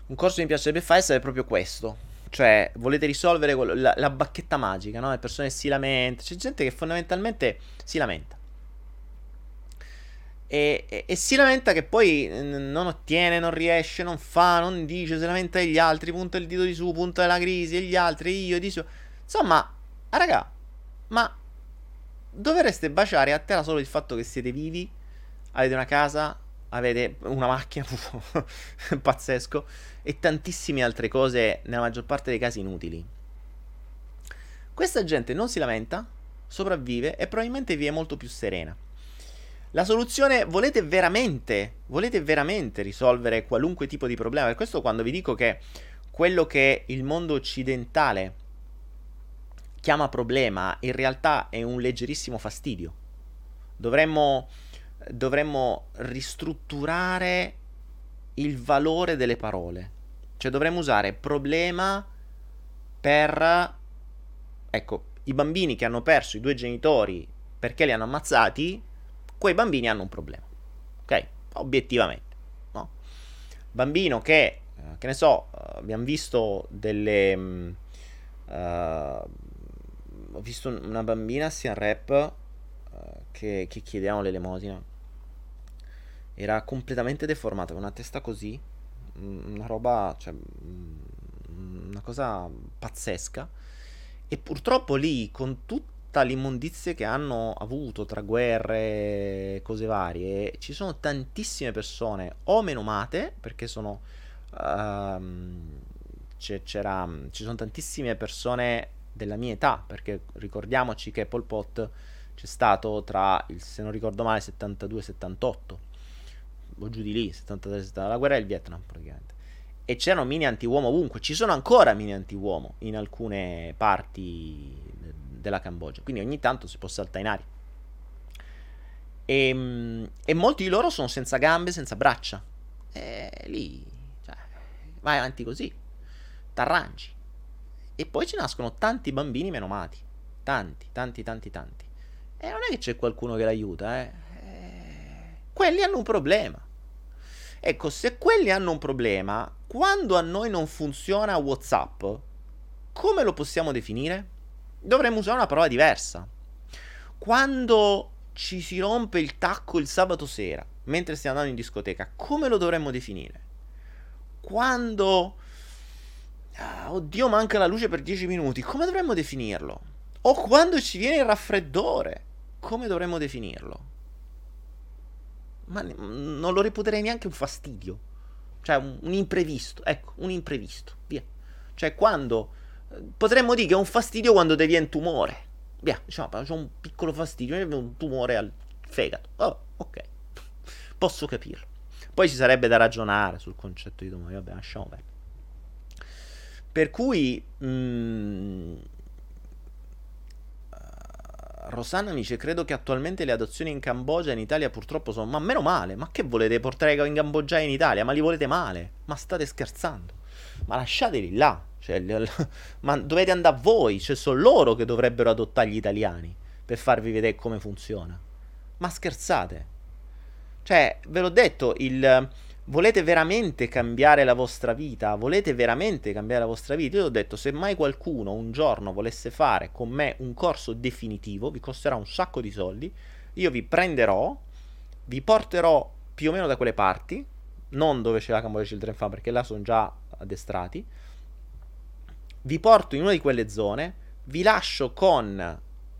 Un corso che mi piacerebbe fare sarebbe proprio questo. Cioè, volete risolvere quello, la, la, bacchetta magica, no? Le persone si lamentano. C'è gente che fondamentalmente si lamenta. E, e, e, si lamenta che poi non ottiene, non riesce, non fa, non dice, si lamenta degli altri, punta il dito di su, punta la crisi, e gli altri, io di su. Insomma, raga, ma dovreste baciare a terra solo il fatto che siete vivi, avete una casa, avete una macchina, *laughs* pazzesco, e tantissime altre cose, nella maggior parte dei casi inutili. Questa gente non si lamenta, sopravvive e probabilmente vi è molto più serena. La soluzione, volete veramente, volete veramente risolvere qualunque tipo di problema? Per questo quando vi dico che quello che il mondo occidentale chiama problema, in realtà è un leggerissimo fastidio. Dovremmo, dovremmo ristrutturare il valore delle parole. Cioè dovremmo usare problema per... Ecco, i bambini che hanno perso i due genitori perché li hanno ammazzati quei bambini hanno un problema. Ok? Obiettivamente. No? Bambino che, eh, che ne so, eh, abbiamo visto delle... Uh, ho visto una bambina sia in rap uh, che, che chiedevano l'elemosina. Era completamente deformata, con una testa così. Una roba, cioè, una cosa pazzesca. E purtroppo lì, con tutta l'immondizia che hanno avuto tra guerre e cose varie, ci sono tantissime persone o menomate, perché sono... Uh, c'era, ci sono tantissime persone della mia età, perché ricordiamoci che Pol Pot c'è stato tra, il, se non ricordo male, 72 e 78, o giù di lì, 73 70, la guerra del Vietnam praticamente. E c'erano mini anti-uomo ovunque, ci sono ancora mini anti-uomo in alcune parti della Cambogia. Quindi ogni tanto si può saltare in aria. E, ehm, e molti di loro sono senza gambe, senza braccia. E lì, cioè, vai avanti così, t'arrangi. E poi ci nascono tanti bambini menomati. Tanti, tanti, tanti, tanti. E non è che c'è qualcuno che l'aiuta, eh. eh. Quelli hanno un problema. Ecco, se quelli hanno un problema, quando a noi non funziona WhatsApp, come lo possiamo definire? dovremmo usare una parola diversa. Quando ci si rompe il tacco il sabato sera, mentre stiamo andando in discoteca, come lo dovremmo definire? Quando... Ah, oddio, manca la luce per 10 minuti, come dovremmo definirlo? O quando ci viene il raffreddore, come dovremmo definirlo? Ma non lo reputerei neanche un fastidio. Cioè, un, un imprevisto. Ecco, un imprevisto. Via. Cioè, quando Potremmo dire che è un fastidio quando ti viene un tumore. Via, diciamo, c'è un piccolo fastidio, un tumore al fegato. Oh, ok. *laughs* Posso capirlo. Poi ci sarebbe da ragionare sul concetto di tumore, vabbè, lasciamo perdere. Per cui... Mh, mm, Rosanna mi dice: Credo che attualmente le adozioni in Cambogia e in Italia purtroppo sono. Ma meno male, ma che volete portare in Cambogia e in Italia? Ma li volete male? Ma state scherzando? Ma lasciateli là. Cioè, *laughs* ma dovete andare voi, cioè sono loro che dovrebbero adottare gli italiani per farvi vedere come funziona. Ma scherzate? Cioè, ve l'ho detto, il volete veramente cambiare la vostra vita? Volete veramente cambiare la vostra vita? Io ho detto, se mai qualcuno un giorno volesse fare con me un corso definitivo, vi costerà un sacco di soldi, io vi prenderò, vi porterò più o meno da quelle parti, non dove c'è la Cambodia Children Farm perché là sono già addestrati, vi porto in una di quelle zone, vi lascio con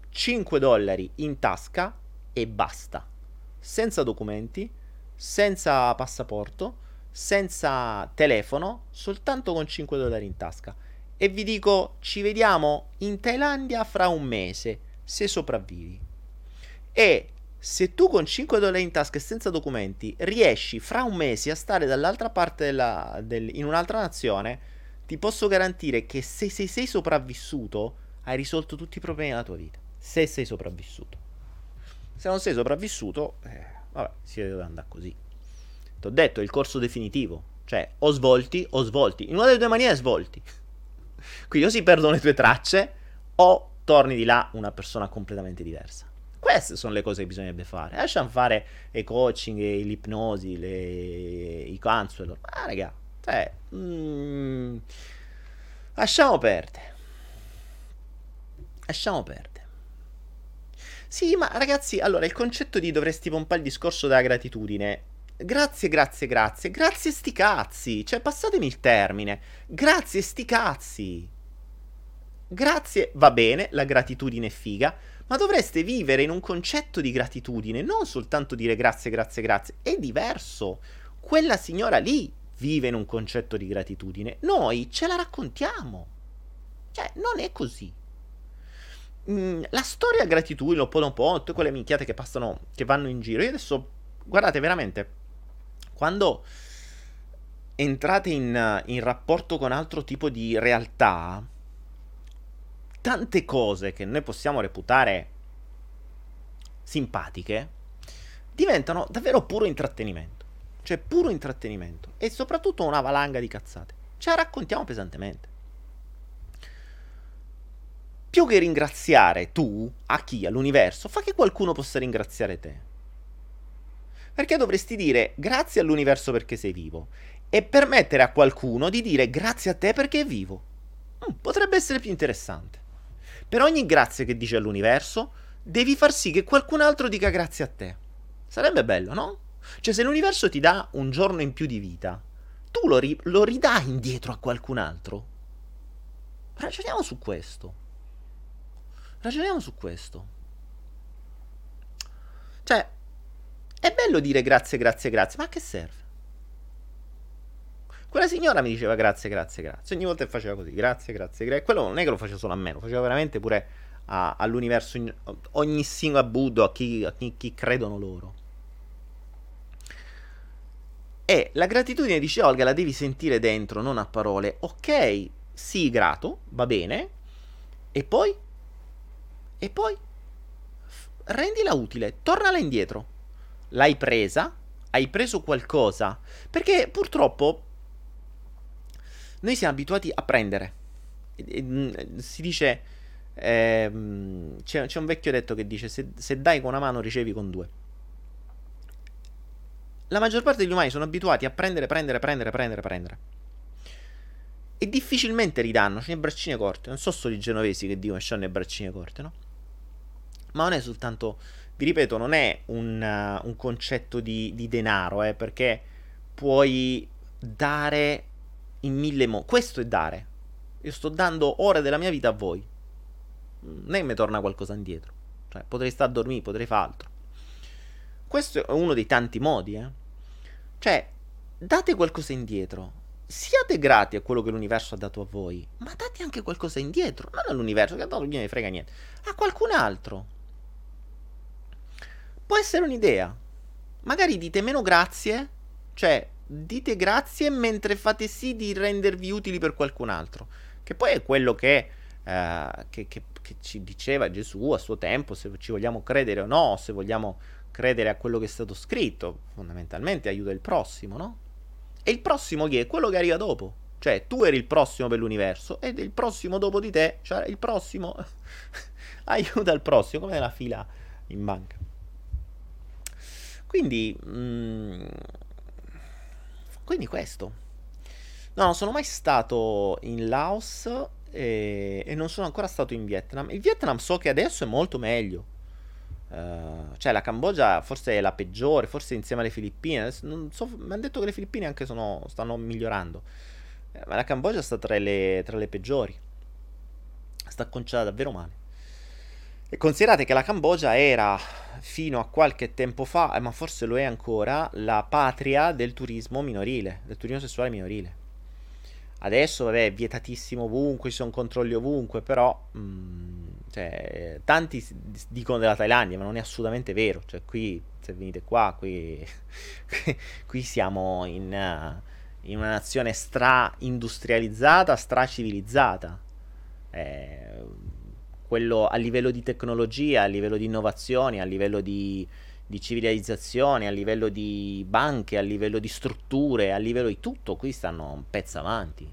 5 dollari in tasca e basta. Senza documenti, senza passaporto, senza telefono, soltanto con 5 dollari in tasca. E vi dico, ci vediamo in Thailandia fra un mese, se sopravvivi. E se tu con 5 dollari in tasca e senza documenti riesci fra un mese a stare dall'altra parte della, del, in un'altra nazione, ti posso garantire che se, se sei sopravvissuto, hai risolto tutti i problemi della tua vita. Se sei sopravvissuto. Se non sei sopravvissuto, eh, vabbè, si deve andare così. Ti ho detto, il corso definitivo. Cioè, o svolti o svolti. In una delle due maniere svolti. *laughs* Quindi o si perdono le tue tracce o torni di là una persona completamente diversa. Queste sono le cose che bisognerebbe fare. Lasciamo fare i coaching, l'ipnosi, le, i counselor. Ma raga, cioè, mm, lasciamo perdere. Lasciamo perdere. Sì, ma ragazzi, allora il concetto di dovresti pompare il discorso della gratitudine. Grazie, grazie, grazie. Grazie sti cazzi. Cioè, passatemi il termine. Grazie sti cazzi. Grazie, va bene, la gratitudine è figa, ma dovreste vivere in un concetto di gratitudine, non soltanto dire grazie, grazie, grazie. È diverso. Quella signora lì vive in un concetto di gratitudine. Noi ce la raccontiamo. Cioè, non è così. Mm, la storia gratitudine, po', tutte quelle minchiate che passano, che vanno in giro. Io adesso, guardate, veramente, quando entrate in, in rapporto con altro tipo di realtà, tante cose che noi possiamo reputare simpatiche diventano davvero puro intrattenimento. Cioè puro intrattenimento. E soprattutto una valanga di cazzate. Ce la raccontiamo pesantemente. Più che ringraziare tu a chi? All'universo, fa che qualcuno possa ringraziare te. Perché dovresti dire grazie all'universo perché sei vivo e permettere a qualcuno di dire grazie a te perché è vivo. Mm, potrebbe essere più interessante. Per ogni grazie che dici all'universo, devi far sì che qualcun altro dica grazie a te. Sarebbe bello, no? Cioè, se l'universo ti dà un giorno in più di vita, tu lo, ri- lo ridai indietro a qualcun altro? Ragioniamo su questo. Ragioniamo su questo. Cioè, è bello dire grazie, grazie, grazie, ma a che serve? Quella signora mi diceva grazie, grazie, grazie. Ogni volta che faceva così, grazie, grazie, grazie. Quello non è che lo faceva solo a me, lo faceva veramente pure a, all'universo, ogni singolo Buddha, a chi, a chi, chi credono loro. E la gratitudine, dice Olga, la devi sentire dentro, non a parole. Ok, sii grato, va bene. E poi? E poi? Rendila utile, tornala indietro. L'hai presa? Hai preso qualcosa? Perché purtroppo noi siamo abituati a prendere. Mm, si dice, eh, c'è, c'è, un vecchio detto che dice, se, se dai con una mano ricevi con due. La maggior parte degli umani sono abituati a prendere, prendere, prendere, prendere, prendere. E difficilmente ridanno, c'è le braccine corte. Non so solo i genovesi che dicono che hanno le braccine corte, no? Ma non è soltanto, vi ripeto, non è un, uh, un concetto di, di denaro, eh, perché puoi dare in mille modi. Questo è dare. Io sto dando ore della mia vita a voi. È che mi torna qualcosa indietro. Cioè, potrei stare a dormire, potrei fare altro. Questo è uno dei tanti modi, eh. Cioè, date qualcosa indietro. Siate grati a quello che l'universo ha dato a voi, ma date anche qualcosa indietro. Non all'universo, che a non gliene frega niente. A qualcun altro. Può essere un'idea. Magari dite meno grazie. Cioè, dite grazie mentre fate sì di rendervi utili per qualcun altro. Che poi è quello che, eh, che, che, che, ci diceva Gesù a suo tempo, se ci vogliamo credere o no, se vogliamo credere a quello che è stato scritto, fondamentalmente aiuta il prossimo, no? E il prossimo chi è? Quello che arriva dopo. Cioè, tu eri il prossimo per l'universo ed il prossimo dopo di te, cioè il prossimo *laughs* aiuta il prossimo, come nella fila in banca. Quindi... Mm, quindi questo. No, non sono mai stato in Laos e, e, non sono ancora stato in Vietnam. Il Vietnam so che adesso è molto meglio. Uh, cioè la Cambogia forse è la peggiore, forse insieme alle Filippine. So, mi hanno detto che le Filippine anche sono, stanno migliorando. Eh, ma la Cambogia sta tra le, tra le peggiori. Sta conciata davvero male. E considerate che la Cambogia era fino a qualche tempo fa, eh, ma forse lo è ancora, la patria del turismo minorile, del turismo sessuale minorile. Adesso, vabbè, è vietatissimo ovunque, ci sono controlli ovunque, però mh, mm, cioè, tanti dicono della Thailandia, ma non è assolutamente vero. Cioè, qui, se venite qua, qui, *laughs* qui siamo in, in, una nazione stra-industrializzata, stra-civilizzata. Eh, quello a livello di tecnologia, a livello di innovazioni, a livello di, di civilizzazione, a livello di banche, a livello di strutture, a livello di tutto, qui stanno un pezzo avanti.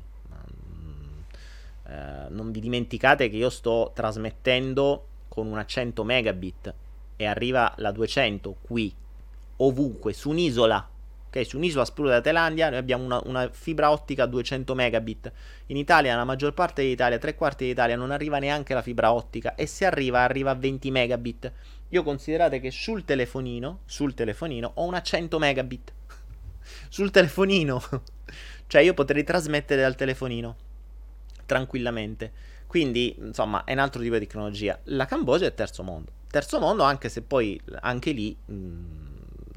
Uh, non vi dimenticate che io sto trasmettendo con una 100 megabit e arriva la 200 qui, ovunque, su un'isola Ok, su un'isola spura della Thailandia noi abbiamo una, una, fibra ottica a 200 megabit. In Italia, nella maggior parte d'Italia, tre quarti d'Italia, non arriva neanche la fibra ottica e se arriva, arriva a 20 megabit. Io considerate che sul telefonino, sul telefonino, ho una 100 megabit. *laughs* sul telefonino. *laughs* cioè io potrei trasmettere dal telefonino tranquillamente. Quindi, insomma, è un altro tipo di tecnologia. La Cambogia è terzo mondo. Terzo mondo anche se poi anche lì... Mh,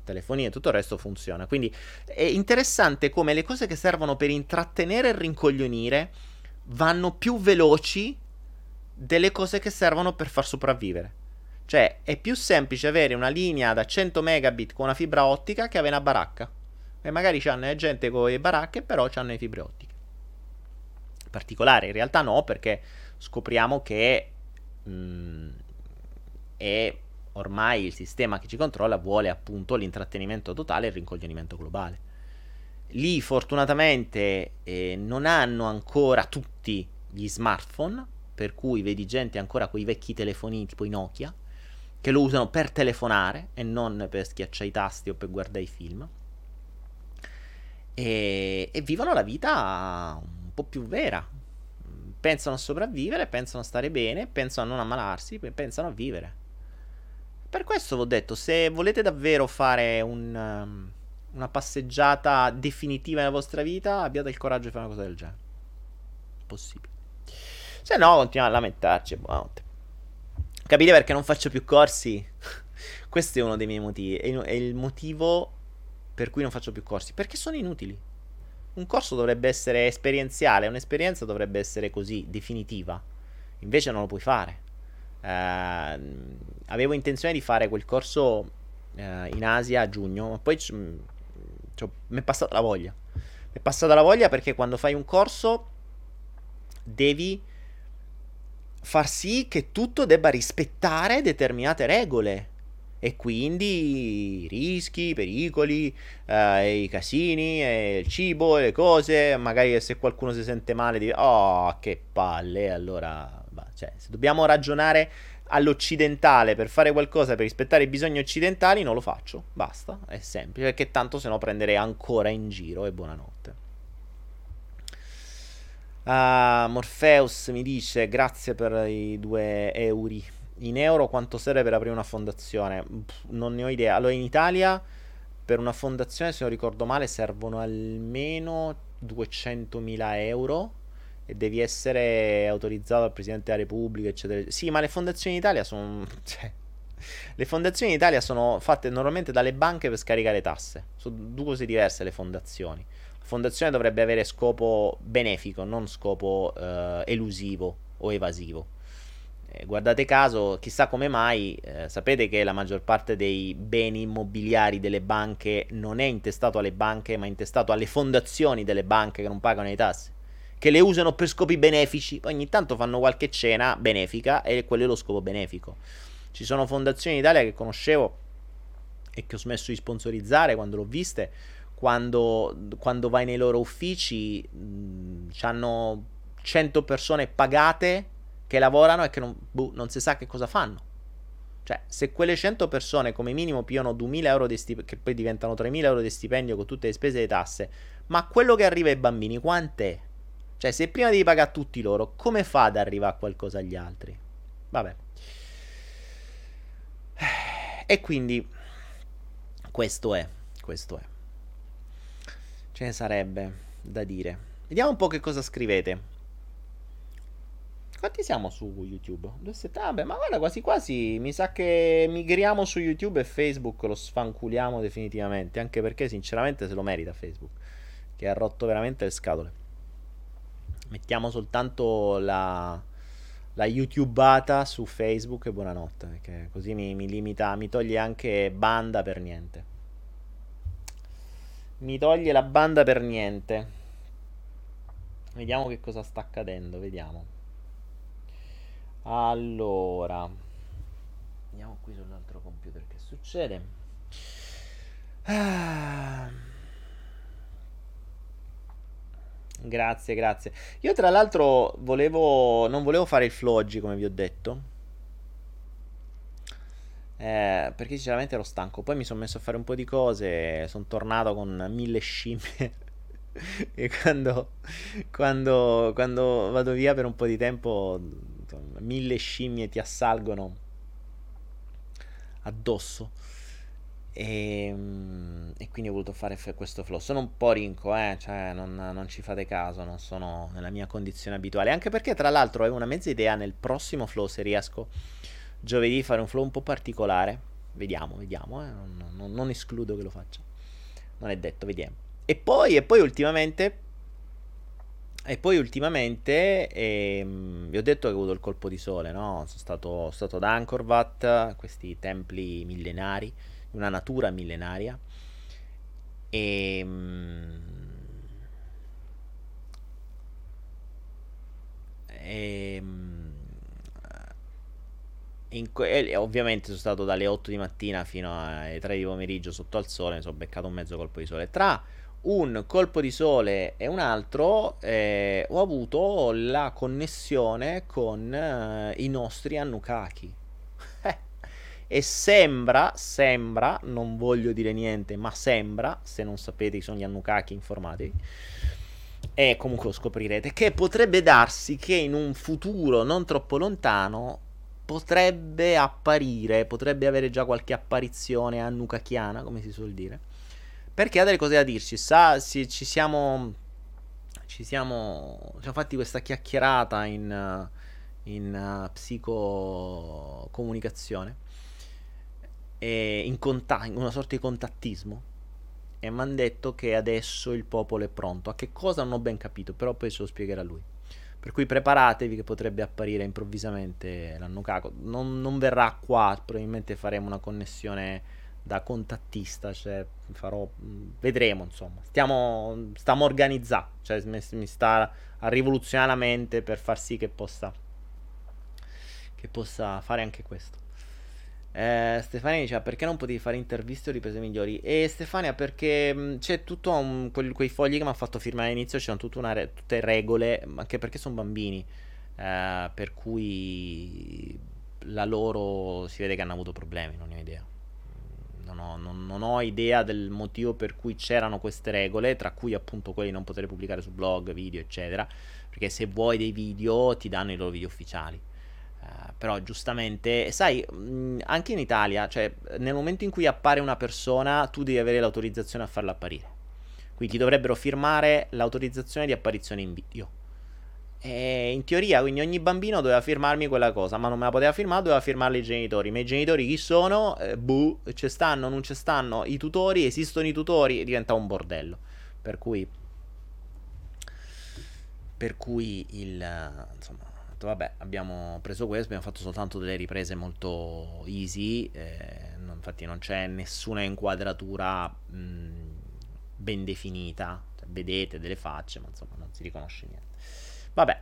telefonia e tutto il resto funziona. Quindi è interessante come le cose che servono per intrattenere e rincoglionire vanno più veloci delle cose che servono per far sopravvivere. Cioè, è più semplice avere una linea da 100 megabit con una fibra ottica che avere una baracca. E magari c'hanno gente con le baracche, però hanno le fibre ottiche. Particolare, in realtà no, perché scopriamo che mh, mm, è ormai il sistema che ci controlla vuole appunto l'intrattenimento totale e il rincoglionimento globale. Lì fortunatamente eh, non hanno ancora tutti gli smartphone, per cui vedi gente ancora con i vecchi telefonini tipo i Nokia, che lo usano per telefonare e non per schiacciare i tasti o per guardare i film. E, e vivono la vita un po' più vera. Pensano a sopravvivere, pensano a stare bene, pensano a non ammalarsi, pensano a vivere. Per questo vi ho detto, se volete davvero fare un, um, una passeggiata definitiva nella vostra vita, abbiate il coraggio di fare una cosa del genere. Possibile. Se no, continuiamo a lamentarci. Buonanotte. Capite perché non faccio più corsi? *laughs* Questo è uno dei miei motivi. È il motivo per cui non faccio più corsi. Perché sono inutili. Un corso dovrebbe essere esperienziale, un'esperienza dovrebbe essere così, definitiva. Invece non lo puoi fare. Uh, avevo intenzione di fare quel corso uh, in Asia a giugno, ma poi c- c- mi è passata la voglia. Mi è passata la voglia perché quando fai un corso devi far sì che tutto debba rispettare determinate regole. E quindi rischi, i pericoli, eh, i casini, il cibo, le cose. Magari se qualcuno si sente male, di oh, che palle. Allora cioè, se dobbiamo ragionare all'occidentale per fare qualcosa per rispettare i bisogni occidentali, non lo faccio. Basta, è semplice, perché tanto se no prenderei ancora in giro e buonanotte. Ah, Morpheus mi dice grazie per i due euro. In euro quanto serve per aprire una fondazione? Pff, non ne ho idea. Allora in Italia per una fondazione, se non ricordo male, servono almeno 200.000 euro e devi essere autorizzato dal Presidente della Repubblica, eccetera. Sì, ma le fondazioni in Italia sono... *laughs* Cioè, le fondazioni in Italia sono fatte normalmente dalle banche per scaricare tasse. Sono due cose diverse le fondazioni. La fondazione dovrebbe avere scopo benefico, non scopo eh, elusivo o evasivo. Eh, guardate caso, chissà come mai, eh, sapete che la maggior parte dei beni immobiliari delle banche non è intestato alle banche, ma è intestato alle fondazioni delle banche che non pagano le tasse che le usano per scopi benefici. Ogni tanto fanno qualche cena benefica e quello è lo scopo benefico. Ci sono fondazioni in Italia che conoscevo e che ho smesso di sponsorizzare quando l'ho viste. Quando, quando vai nei loro uffici, hanno 100 persone pagate che lavorano e che non, boh, non si sa che cosa fanno. Cioè, se quelle 100 persone come minimo piano 2.000 euro di stipendio, che poi diventano 3.000 euro di stipendio con tutte le spese e le tasse, ma quello che arriva ai bambini quant'è? Cioè, se prima devi pagare a tutti loro, come fa ad arrivare a qualcosa agli altri? Vabbè. E quindi, questo è, questo è. Ce ne sarebbe da dire. Vediamo un po' che cosa scrivete. Quanti siamo su YouTube? Vabbè, ma guarda, quasi quasi mi sa che migriamo su YouTube e Facebook lo sfanculiamo definitivamente. Anche perché, sinceramente, se lo merita Facebook. Che ha rotto veramente le scatole mettiamo soltanto la, la YouTubeata su Facebook e buonanotte, perché così mi, mi limita, mi toglie anche banda per niente. Mi toglie la banda per niente. Vediamo che cosa sta accadendo, vediamo. Allora, andiamo qui sull'altro computer che succede. Ah. Grazie, grazie. Io tra l'altro volevo, non volevo fare il flow oggi come vi ho detto. Eh, perché sinceramente ero stanco. Poi mi sono messo a fare un po' di cose. Sono tornato con mille scimmie. *laughs* e quando, quando, quando vado via per un po' di tempo, mille scimmie ti assalgono addosso. E, ehm, e, quindi ho voluto fare questo flow. Sono un po' rinco, eh? cioè non, non, ci fate caso, non sono nella mia condizione abituale. Anche perché, tra l'altro, avevo una mezza idea nel prossimo flow se riesco giovedì fare un flow un po' particolare. Vediamo, vediamo, eh? non, non, non, escludo che lo faccia. Non è detto, vediamo. E poi, e poi ultimamente. E poi ultimamente ehm, vi ho detto che ho avuto il colpo di sole, no? Sono stato, sono stato ad Angkor questi templi millenari una natura millenaria. E, e, que- ovviamente sono stato dalle 8 di mattina fino alle 3 di pomeriggio sotto al sole, mi sono beccato un mezzo colpo di sole. Tra un colpo di sole e un altro eh, ho avuto la connessione con eh, i nostri Annukaki e sembra, sembra, non voglio dire niente, ma sembra, se non sapete chi sono gli Annukaki, informatevi. E comunque lo scoprirete che potrebbe darsi che in un futuro non troppo lontano potrebbe apparire, potrebbe avere già qualche apparizione annukachiana, come si suol dire. Perché ha delle cose da dirci, sa, si, ci siamo ci siamo, ci siamo fatti questa chiacchierata in, in uh, psicocomunicazione in, conta- una sorta di contattismo e mi hanno detto che adesso il popolo è pronto. A che cosa non ho ben capito, però poi se lo spiegherà lui. Per cui preparatevi che potrebbe apparire improvvisamente l'anno caco. Non, non, verrà qua, probabilmente faremo una connessione da contattista, cioè farò... vedremo insomma. Stiamo, stiamo organizzando, cioè mi, mi sta a rivoluzionare la mente per far sì che possa, che possa fare anche questo. Eh, Stefania diceva perché non potevi fare interviste o riprese migliori? E Stefania perché mh, c'è tutto un, quel, quei fogli che mi ha fatto firmare all'inizio, c'erano re, tutte regole, anche perché sono bambini, eh, per cui la loro si vede che hanno avuto problemi, non ne ho idea. Non ho, non, non ho, idea del motivo per cui c'erano queste regole, tra cui appunto quelli di non poter pubblicare su blog, video, eccetera. Perché se vuoi dei video ti danno i loro video ufficiali. Uh, però giustamente, sai, mm, anche in Italia, cioè nel momento in cui appare una persona, tu devi avere l'autorizzazione a farla apparire. Quindi ti dovrebbero firmare l'autorizzazione di apparizione in video. E in teoria, quindi ogni bambino doveva firmarmi quella cosa, ma non me la poteva firmare, doveva firmarli i genitori. Ma i genitori chi sono? Eh, buh, ci stanno, non ci stanno i tutori, esistono i tutori, diventa un bordello. Per cui per cui il insomma fatto, vabbè, abbiamo preso questo, abbiamo fatto soltanto delle riprese molto easy, eh, non, infatti non c'è nessuna inquadratura mh, ben definita, cioè, vedete delle facce, ma insomma non si riconosce niente. Vabbè,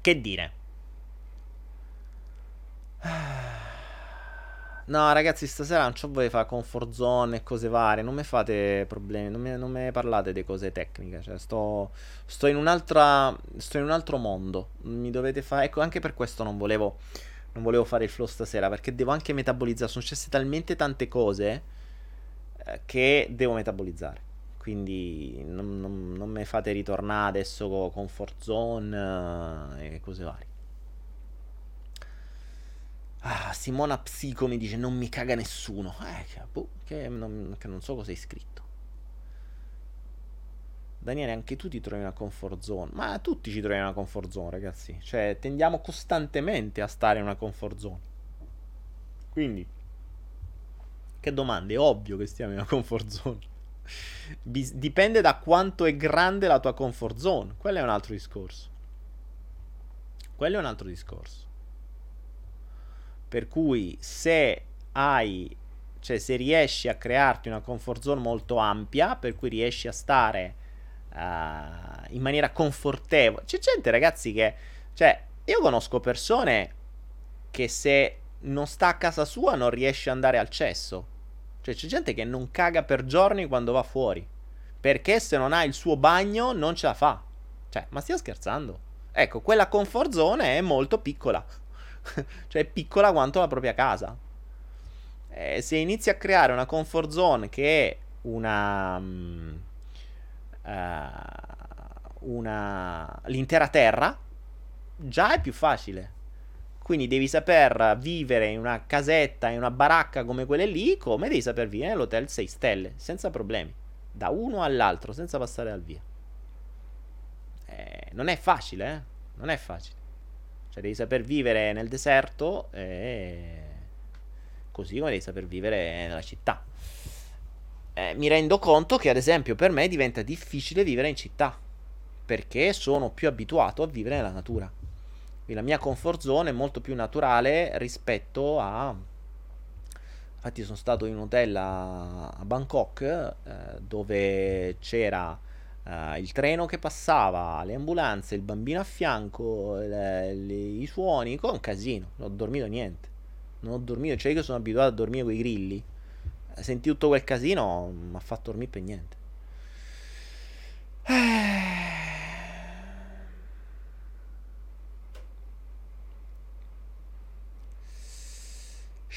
che dire? No, ragazzi, stasera non ci voglio fare comfort zone e cose varie. Non mi fate problemi. Non mi, non mi parlate di cose tecniche. Cioè, sto, sto, in un'altra. Sto in un altro mondo. Mi dovete fare. Ecco, anche per questo non volevo. Non volevo fare il flow stasera. Perché devo anche metabolizzare. Sono successe talmente tante cose. Eh, che devo metabolizzare. Quindi non, non, non mi fate ritornare adesso con comfort zone eh, e cose varie. Ah, Simona Psico mi dice non mi caga nessuno. Eh, che, boh, che, non, che non so cosa hai scritto. Daniele, anche tu ti trovi in una comfort zone. Ma tutti ci troviamo in una comfort zone, ragazzi. Cioè, tendiamo costantemente a stare in una comfort zone. Quindi, che domande? È ovvio che stiamo in una comfort zone. Dipende da quanto è grande la tua comfort zone. Quello è un altro discorso. Quello è un altro discorso. Per cui se hai, cioè se riesci a crearti una comfort zone molto ampia, per cui riesci a stare uh, in maniera confortevole. C'è gente, ragazzi, che, cioè, Io conosco persone che se non sta a casa sua non riesce ad andare al cesso. Cioè c'è gente che non caga per giorni quando va fuori. Perché se non ha il suo bagno non ce la fa. Cioè, ma stia scherzando? Ecco, quella comfort zone è molto piccola. *laughs* cioè è piccola quanto la propria casa. Eh, se inizi a creare una comfort zone che è una... Uh, una l'intera terra, già è più facile. Quindi devi saper vivere in una casetta, in una baracca come quelle lì, come devi saper vivere nell'hotel 6 stelle, senza problemi. Da uno all'altro, senza passare al via. Eh, non è facile, eh? Non è facile. Cioè devi saper vivere nel deserto e... così come devi saper vivere nella città. Eh, mi rendo conto che ad esempio per me diventa difficile vivere in città perché sono più abituato a vivere nella natura. Quindi la mia comfort zone è molto più naturale rispetto a... Infatti sono stato in un hotel a, a Bangkok eh, dove c'era eh, il treno che passava, le ambulanze, il bambino a fianco, le, le, i suoni, con un casino. Non ho dormito niente. Non ho dormito, cioè io sono abituato a dormire con i grilli. Senti tutto quel casino, mi ha fatto dormire per niente.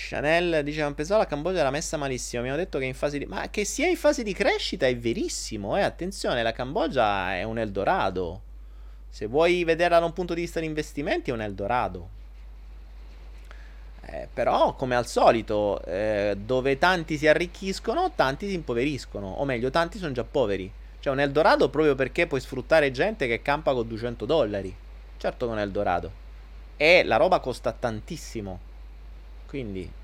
Chanel dice: la Cambogia era messa malissimo. Mi hanno detto che in fase di. Ma che sia in fase di crescita è verissimo. Eh. Attenzione, la Cambogia è un Eldorado. Se vuoi vederla da un punto di vista di investimenti, è un Eldorado. Eh, però, come al solito, eh, dove tanti si arricchiscono, tanti si impoveriscono. O meglio, tanti sono già poveri. Cioè, un Eldorado proprio perché puoi sfruttare gente che campa con 200 dollari. Certo che è un Eldorado. E la roba costa tantissimo. Quindi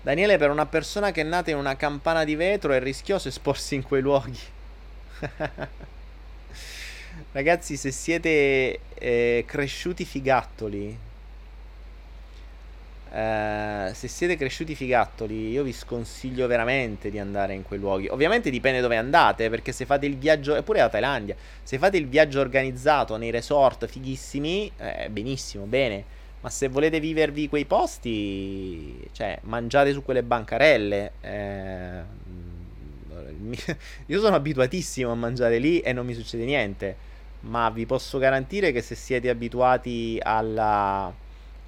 Daniele, per una persona che è nata in una campana di vetro è rischioso esporsi in quei luoghi. *laughs* Ragazzi, se siete eh, cresciuti figattoli, eh, se siete cresciuti figattoli, io vi sconsiglio veramente di andare in quei luoghi. Ovviamente dipende dove andate, perché se fate il viaggio, eppure la Thailandia, se fate il viaggio organizzato nei resort fighissimi, eh, benissimo, bene. Ma se volete vivervi quei posti, cioè, mangiate su quelle bancarelle. Eh, *laughs* io sono abituatissimo a mangiare lì e non mi succede niente. Ma vi posso garantire che se siete abituati alla,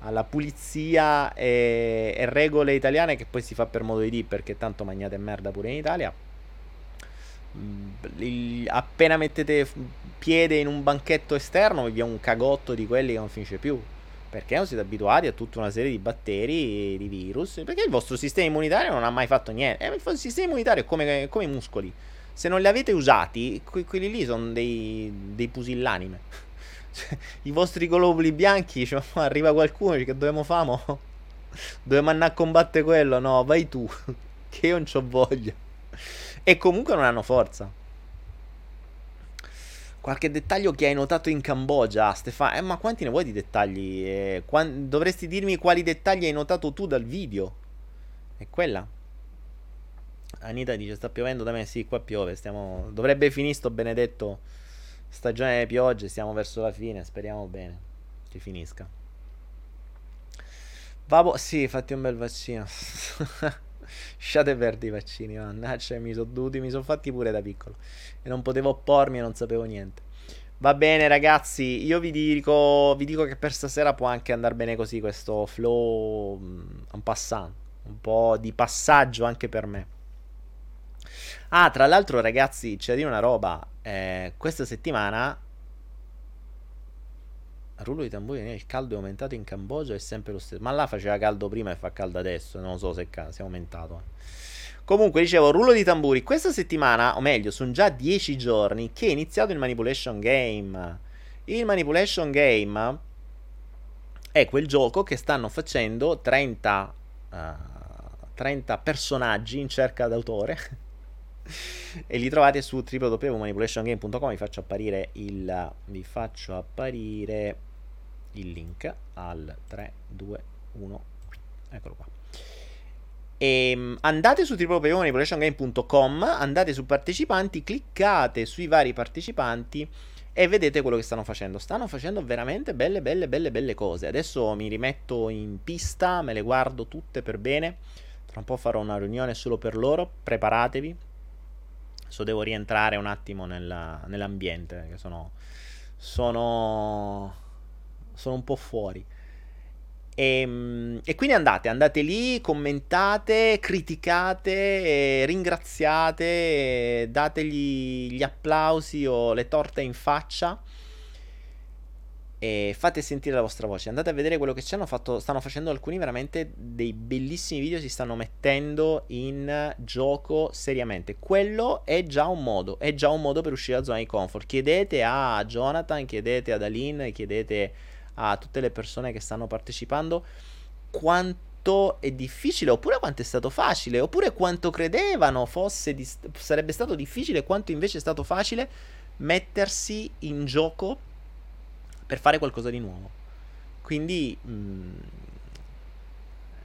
alla pulizia e, e, regole italiane, che poi si fa per modo di dire, perché tanto mangiate merda pure in Italia. Il, appena mettete piede in un banchetto esterno, vi è un cagotto di quelli che non finisce più. Perché non siete abituati a tutta una serie di batteri, di virus? Perché il vostro sistema immunitario non ha mai fatto niente. Eh, il sistema immunitario è come, come i muscoli. Se non li avete usati, que- quelli lì sono dei, dei pusillanime. *laughs* Cioè, I vostri globuli bianchi, *laughs* cioè, arriva qualcuno, dice che dobbiamo fare? *laughs* Dobbiamo andare a combattere quello? No, vai tu, che io non c'ho voglia. E comunque non hanno forza. Qualche dettaglio che hai notato in Cambogia, Stefano? Eh, ma quanti ne vuoi di dettagli? Eh, quan- dovresti dirmi quali dettagli hai notato tu dal video. È quella. Anita dice: Sta piovendo da me. Sì, qua piove. Stiamo... Dovrebbe finire sto benedetto stagione delle piogge. Stiamo verso la fine. Speriamo bene che finisca. Vabo, sì, fatti un bel vaccino. *laughs* Lasciate perdere i vaccini, mannaggia, mi sono dovuti, mi sono fatti pure da piccolo. E non potevo oppormi e non sapevo niente. Va bene, ragazzi, io vi dico, vi dico che per stasera può anche andare bene così questo flow mm, un passant, un po' di passaggio anche per me. Ah, tra l'altro, ragazzi, c'è da dire una roba. Eh, questa settimana Rullo di tamburi, il caldo è aumentato in Cambogia, è sempre lo stesso. Ma là faceva caldo prima e fa caldo adesso, non so se è aumentato. Comunque, dicevo, rullo di tamburi, questa settimana, o meglio, sono già 10 giorni che è iniziato il Manipulation Game. Il Manipulation Game è quel gioco che stanno facendo 30, uh, 30 personaggi in cerca d'autore. *laughs* e li trovate su www.manipulationgame.com vi faccio apparire il vi faccio apparire il link al 3, 2, 1, eccolo qua. E ehm, andate su www.manipulationgame.com, andate su partecipanti, cliccate sui vari partecipanti e vedete quello che stanno facendo. Stanno facendo veramente belle, belle, belle, belle cose. Adesso mi rimetto in pista, me le guardo tutte per bene. Tra un po' farò una riunione solo per loro. Preparatevi. Adesso devo rientrare un attimo nella, nell'ambiente, perché sono, sono, sono un po' fuori. E, ehm, e, quindi andate, andate lì, commentate, criticate, ringraziate, dategli gli applausi o le torte in faccia e fate sentire la vostra voce. Andate a vedere quello che ci hanno fatto. Stanno facendo alcuni veramente dei bellissimi video. Si stanno mettendo in gioco seriamente. Quello è già un modo. È già un modo per uscire dalla zona di comfort. Chiedete a Jonathan, chiedete ad Aline, chiedete a tutte le persone che stanno partecipando quanto è difficile oppure quanto è stato facile oppure quanto credevano fosse di, sarebbe stato difficile quanto invece è stato facile mettersi in gioco per fare qualcosa di nuovo. Quindi mh, mm,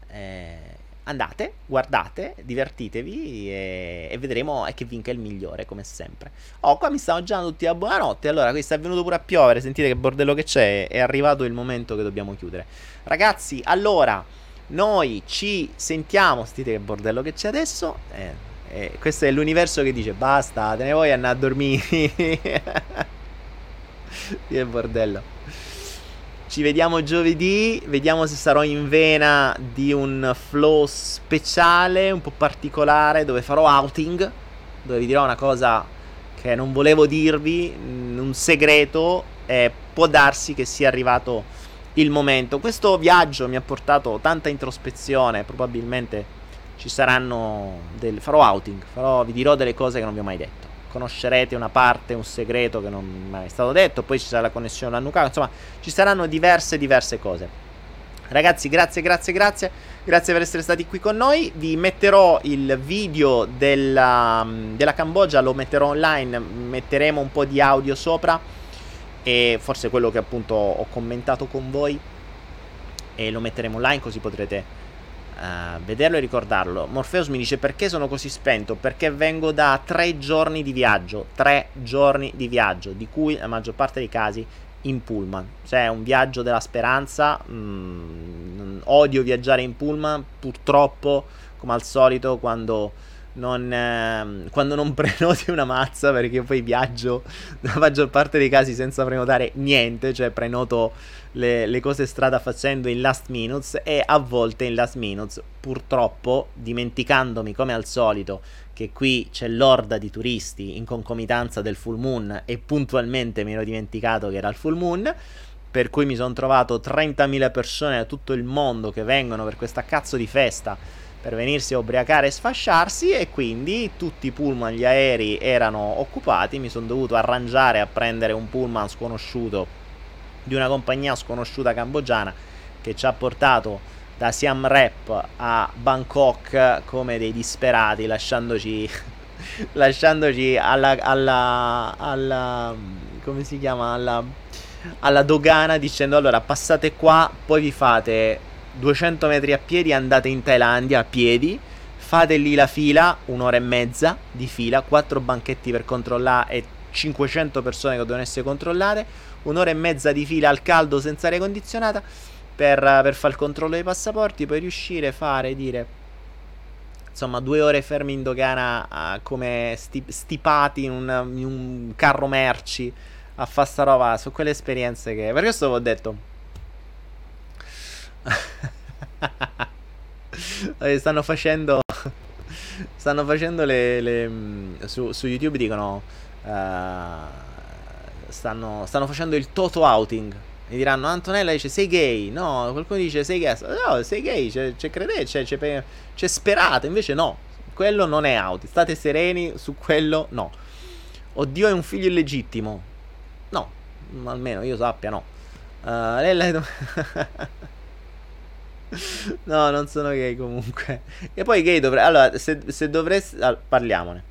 eh, andate, guardate, divertitevi e, e vedremo che vinca il migliore, come sempre. Oh, qua mi stanno già tutti a buonanotte. Allora, questo è venuto pure a piovere. Sentite che bordello che c'è. È arrivato il momento che dobbiamo chiudere. Ragazzi, allora, noi ci sentiamo. Sentite che bordello che c'è adesso. Eh, eh, questo è l'universo che dice basta, te ne vuoi andare a dormire. *laughs* che bordello. Ci vediamo giovedì, vediamo se sarò in vena di un flow speciale, un po' particolare, dove farò outing, dove vi dirò una cosa che non volevo dirvi, mm, un segreto, e può darsi che sia arrivato il momento. Questo viaggio mi ha portato tanta introspezione, probabilmente ci saranno del... farò outing, farò, vi dirò delle cose che non vi ho mai detto conoscerete una parte, un segreto che non è mai stato detto, poi ci sarà la connessione all'annucato, insomma ci saranno diverse, diverse cose. Ragazzi, grazie, grazie, grazie. Grazie per essere stati qui con noi. Vi metterò il video della, della Cambogia, lo metterò online, metteremo un po' di audio sopra e forse quello che appunto ho commentato con voi e lo metteremo online così potrete uh, vederlo e ricordarlo. Morpheus mi dice perché sono così spento? Perché vengo da tre giorni di viaggio, tre giorni di viaggio, di cui la maggior parte dei casi in pullman. Cioè, un viaggio della speranza. Mm, odio viaggiare in pullman, purtroppo, come al solito, quando non, eh, quando non *laughs* prenoti una mazza, perché poi viaggio la maggior parte dei casi senza prenotare niente, cioè prenoto le, le, cose strada facendo in last minutes e a volte in last minutes, purtroppo dimenticandomi come al solito che qui c'è l'orda di turisti in concomitanza del full moon e puntualmente mi ero dimenticato che era il full moon. Per cui mi sono trovato 30.000 persone da tutto il mondo che vengono per questa cazzo di festa per venirsi a ubriacare e sfasciarsi e quindi tutti i pullman, gli aerei erano occupati, mi sono dovuto arrangiare a prendere un pullman sconosciuto di una compagnia sconosciuta cambogiana che ci ha portato da Siam Rap a Bangkok come dei disperati lasciandoci *laughs* lasciandoci alla, alla, alla come si chiama? Alla, alla dogana dicendo allora passate qua poi vi fate 200 metri a piedi andate in Thailandia a piedi fate lì la fila un'ora e mezza di fila quattro banchetti per controllare e 500 persone che devono essere controllate un'ora e mezza di fila al caldo senza aria condizionata per, per fare il controllo dei passaporti, poi riuscire a fare, dire insomma due ore fermi in dogana uh, come sti- stipati in un, in un, carro merci a fare sta roba su quelle esperienze che per questo ho detto. *laughs* Stanno facendo stanno facendo le, le su, su, YouTube dicono uh, stanno, stanno facendo il toto outing. Mi diranno, Antonella dice sei gay, no, qualcuno dice sei gay, no, sei gay, c'è, c'è credete, c'è, sperate, invece no, quello non è outing, state sereni su quello, no. Oddio è un figlio illegittimo, no, almeno io sappia no. Uh, lei, *laughs* no, non sono gay comunque. E poi gay dovrebbe... Allora, se, se dovresti... Allora, parliamone.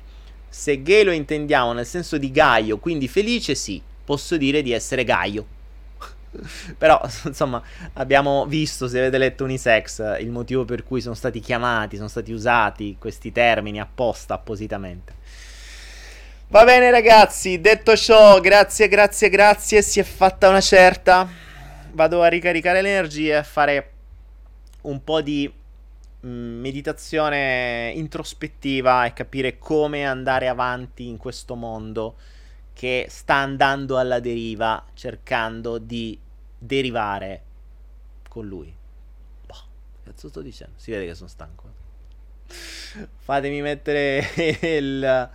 Se gay lo intendiamo nel senso di gaio, quindi felice, sì posso dire di essere Gaio. *laughs* Però, insomma, abbiamo visto, se avete letto Unisex, il motivo per cui sono stati chiamati, sono stati usati questi termini apposta, appositamente. Va bene ragazzi, detto ciò, grazie, grazie, grazie, si è fatta una certa. Vado a ricaricare le energie, a fare un po' di mm, meditazione introspettiva e capire come andare avanti in questo mondo che sta andando alla deriva, cercando di derivare con lui. Boh, cazzo sto dicendo? Si vede che sono stanco. Fatemi mettere *laughs* il,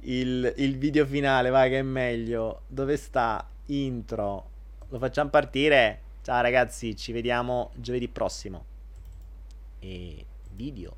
il, il video finale, vai che è meglio. Dove sta? Intro. Lo facciamo partire? Ciao ragazzi, ci vediamo giovedì prossimo. E video.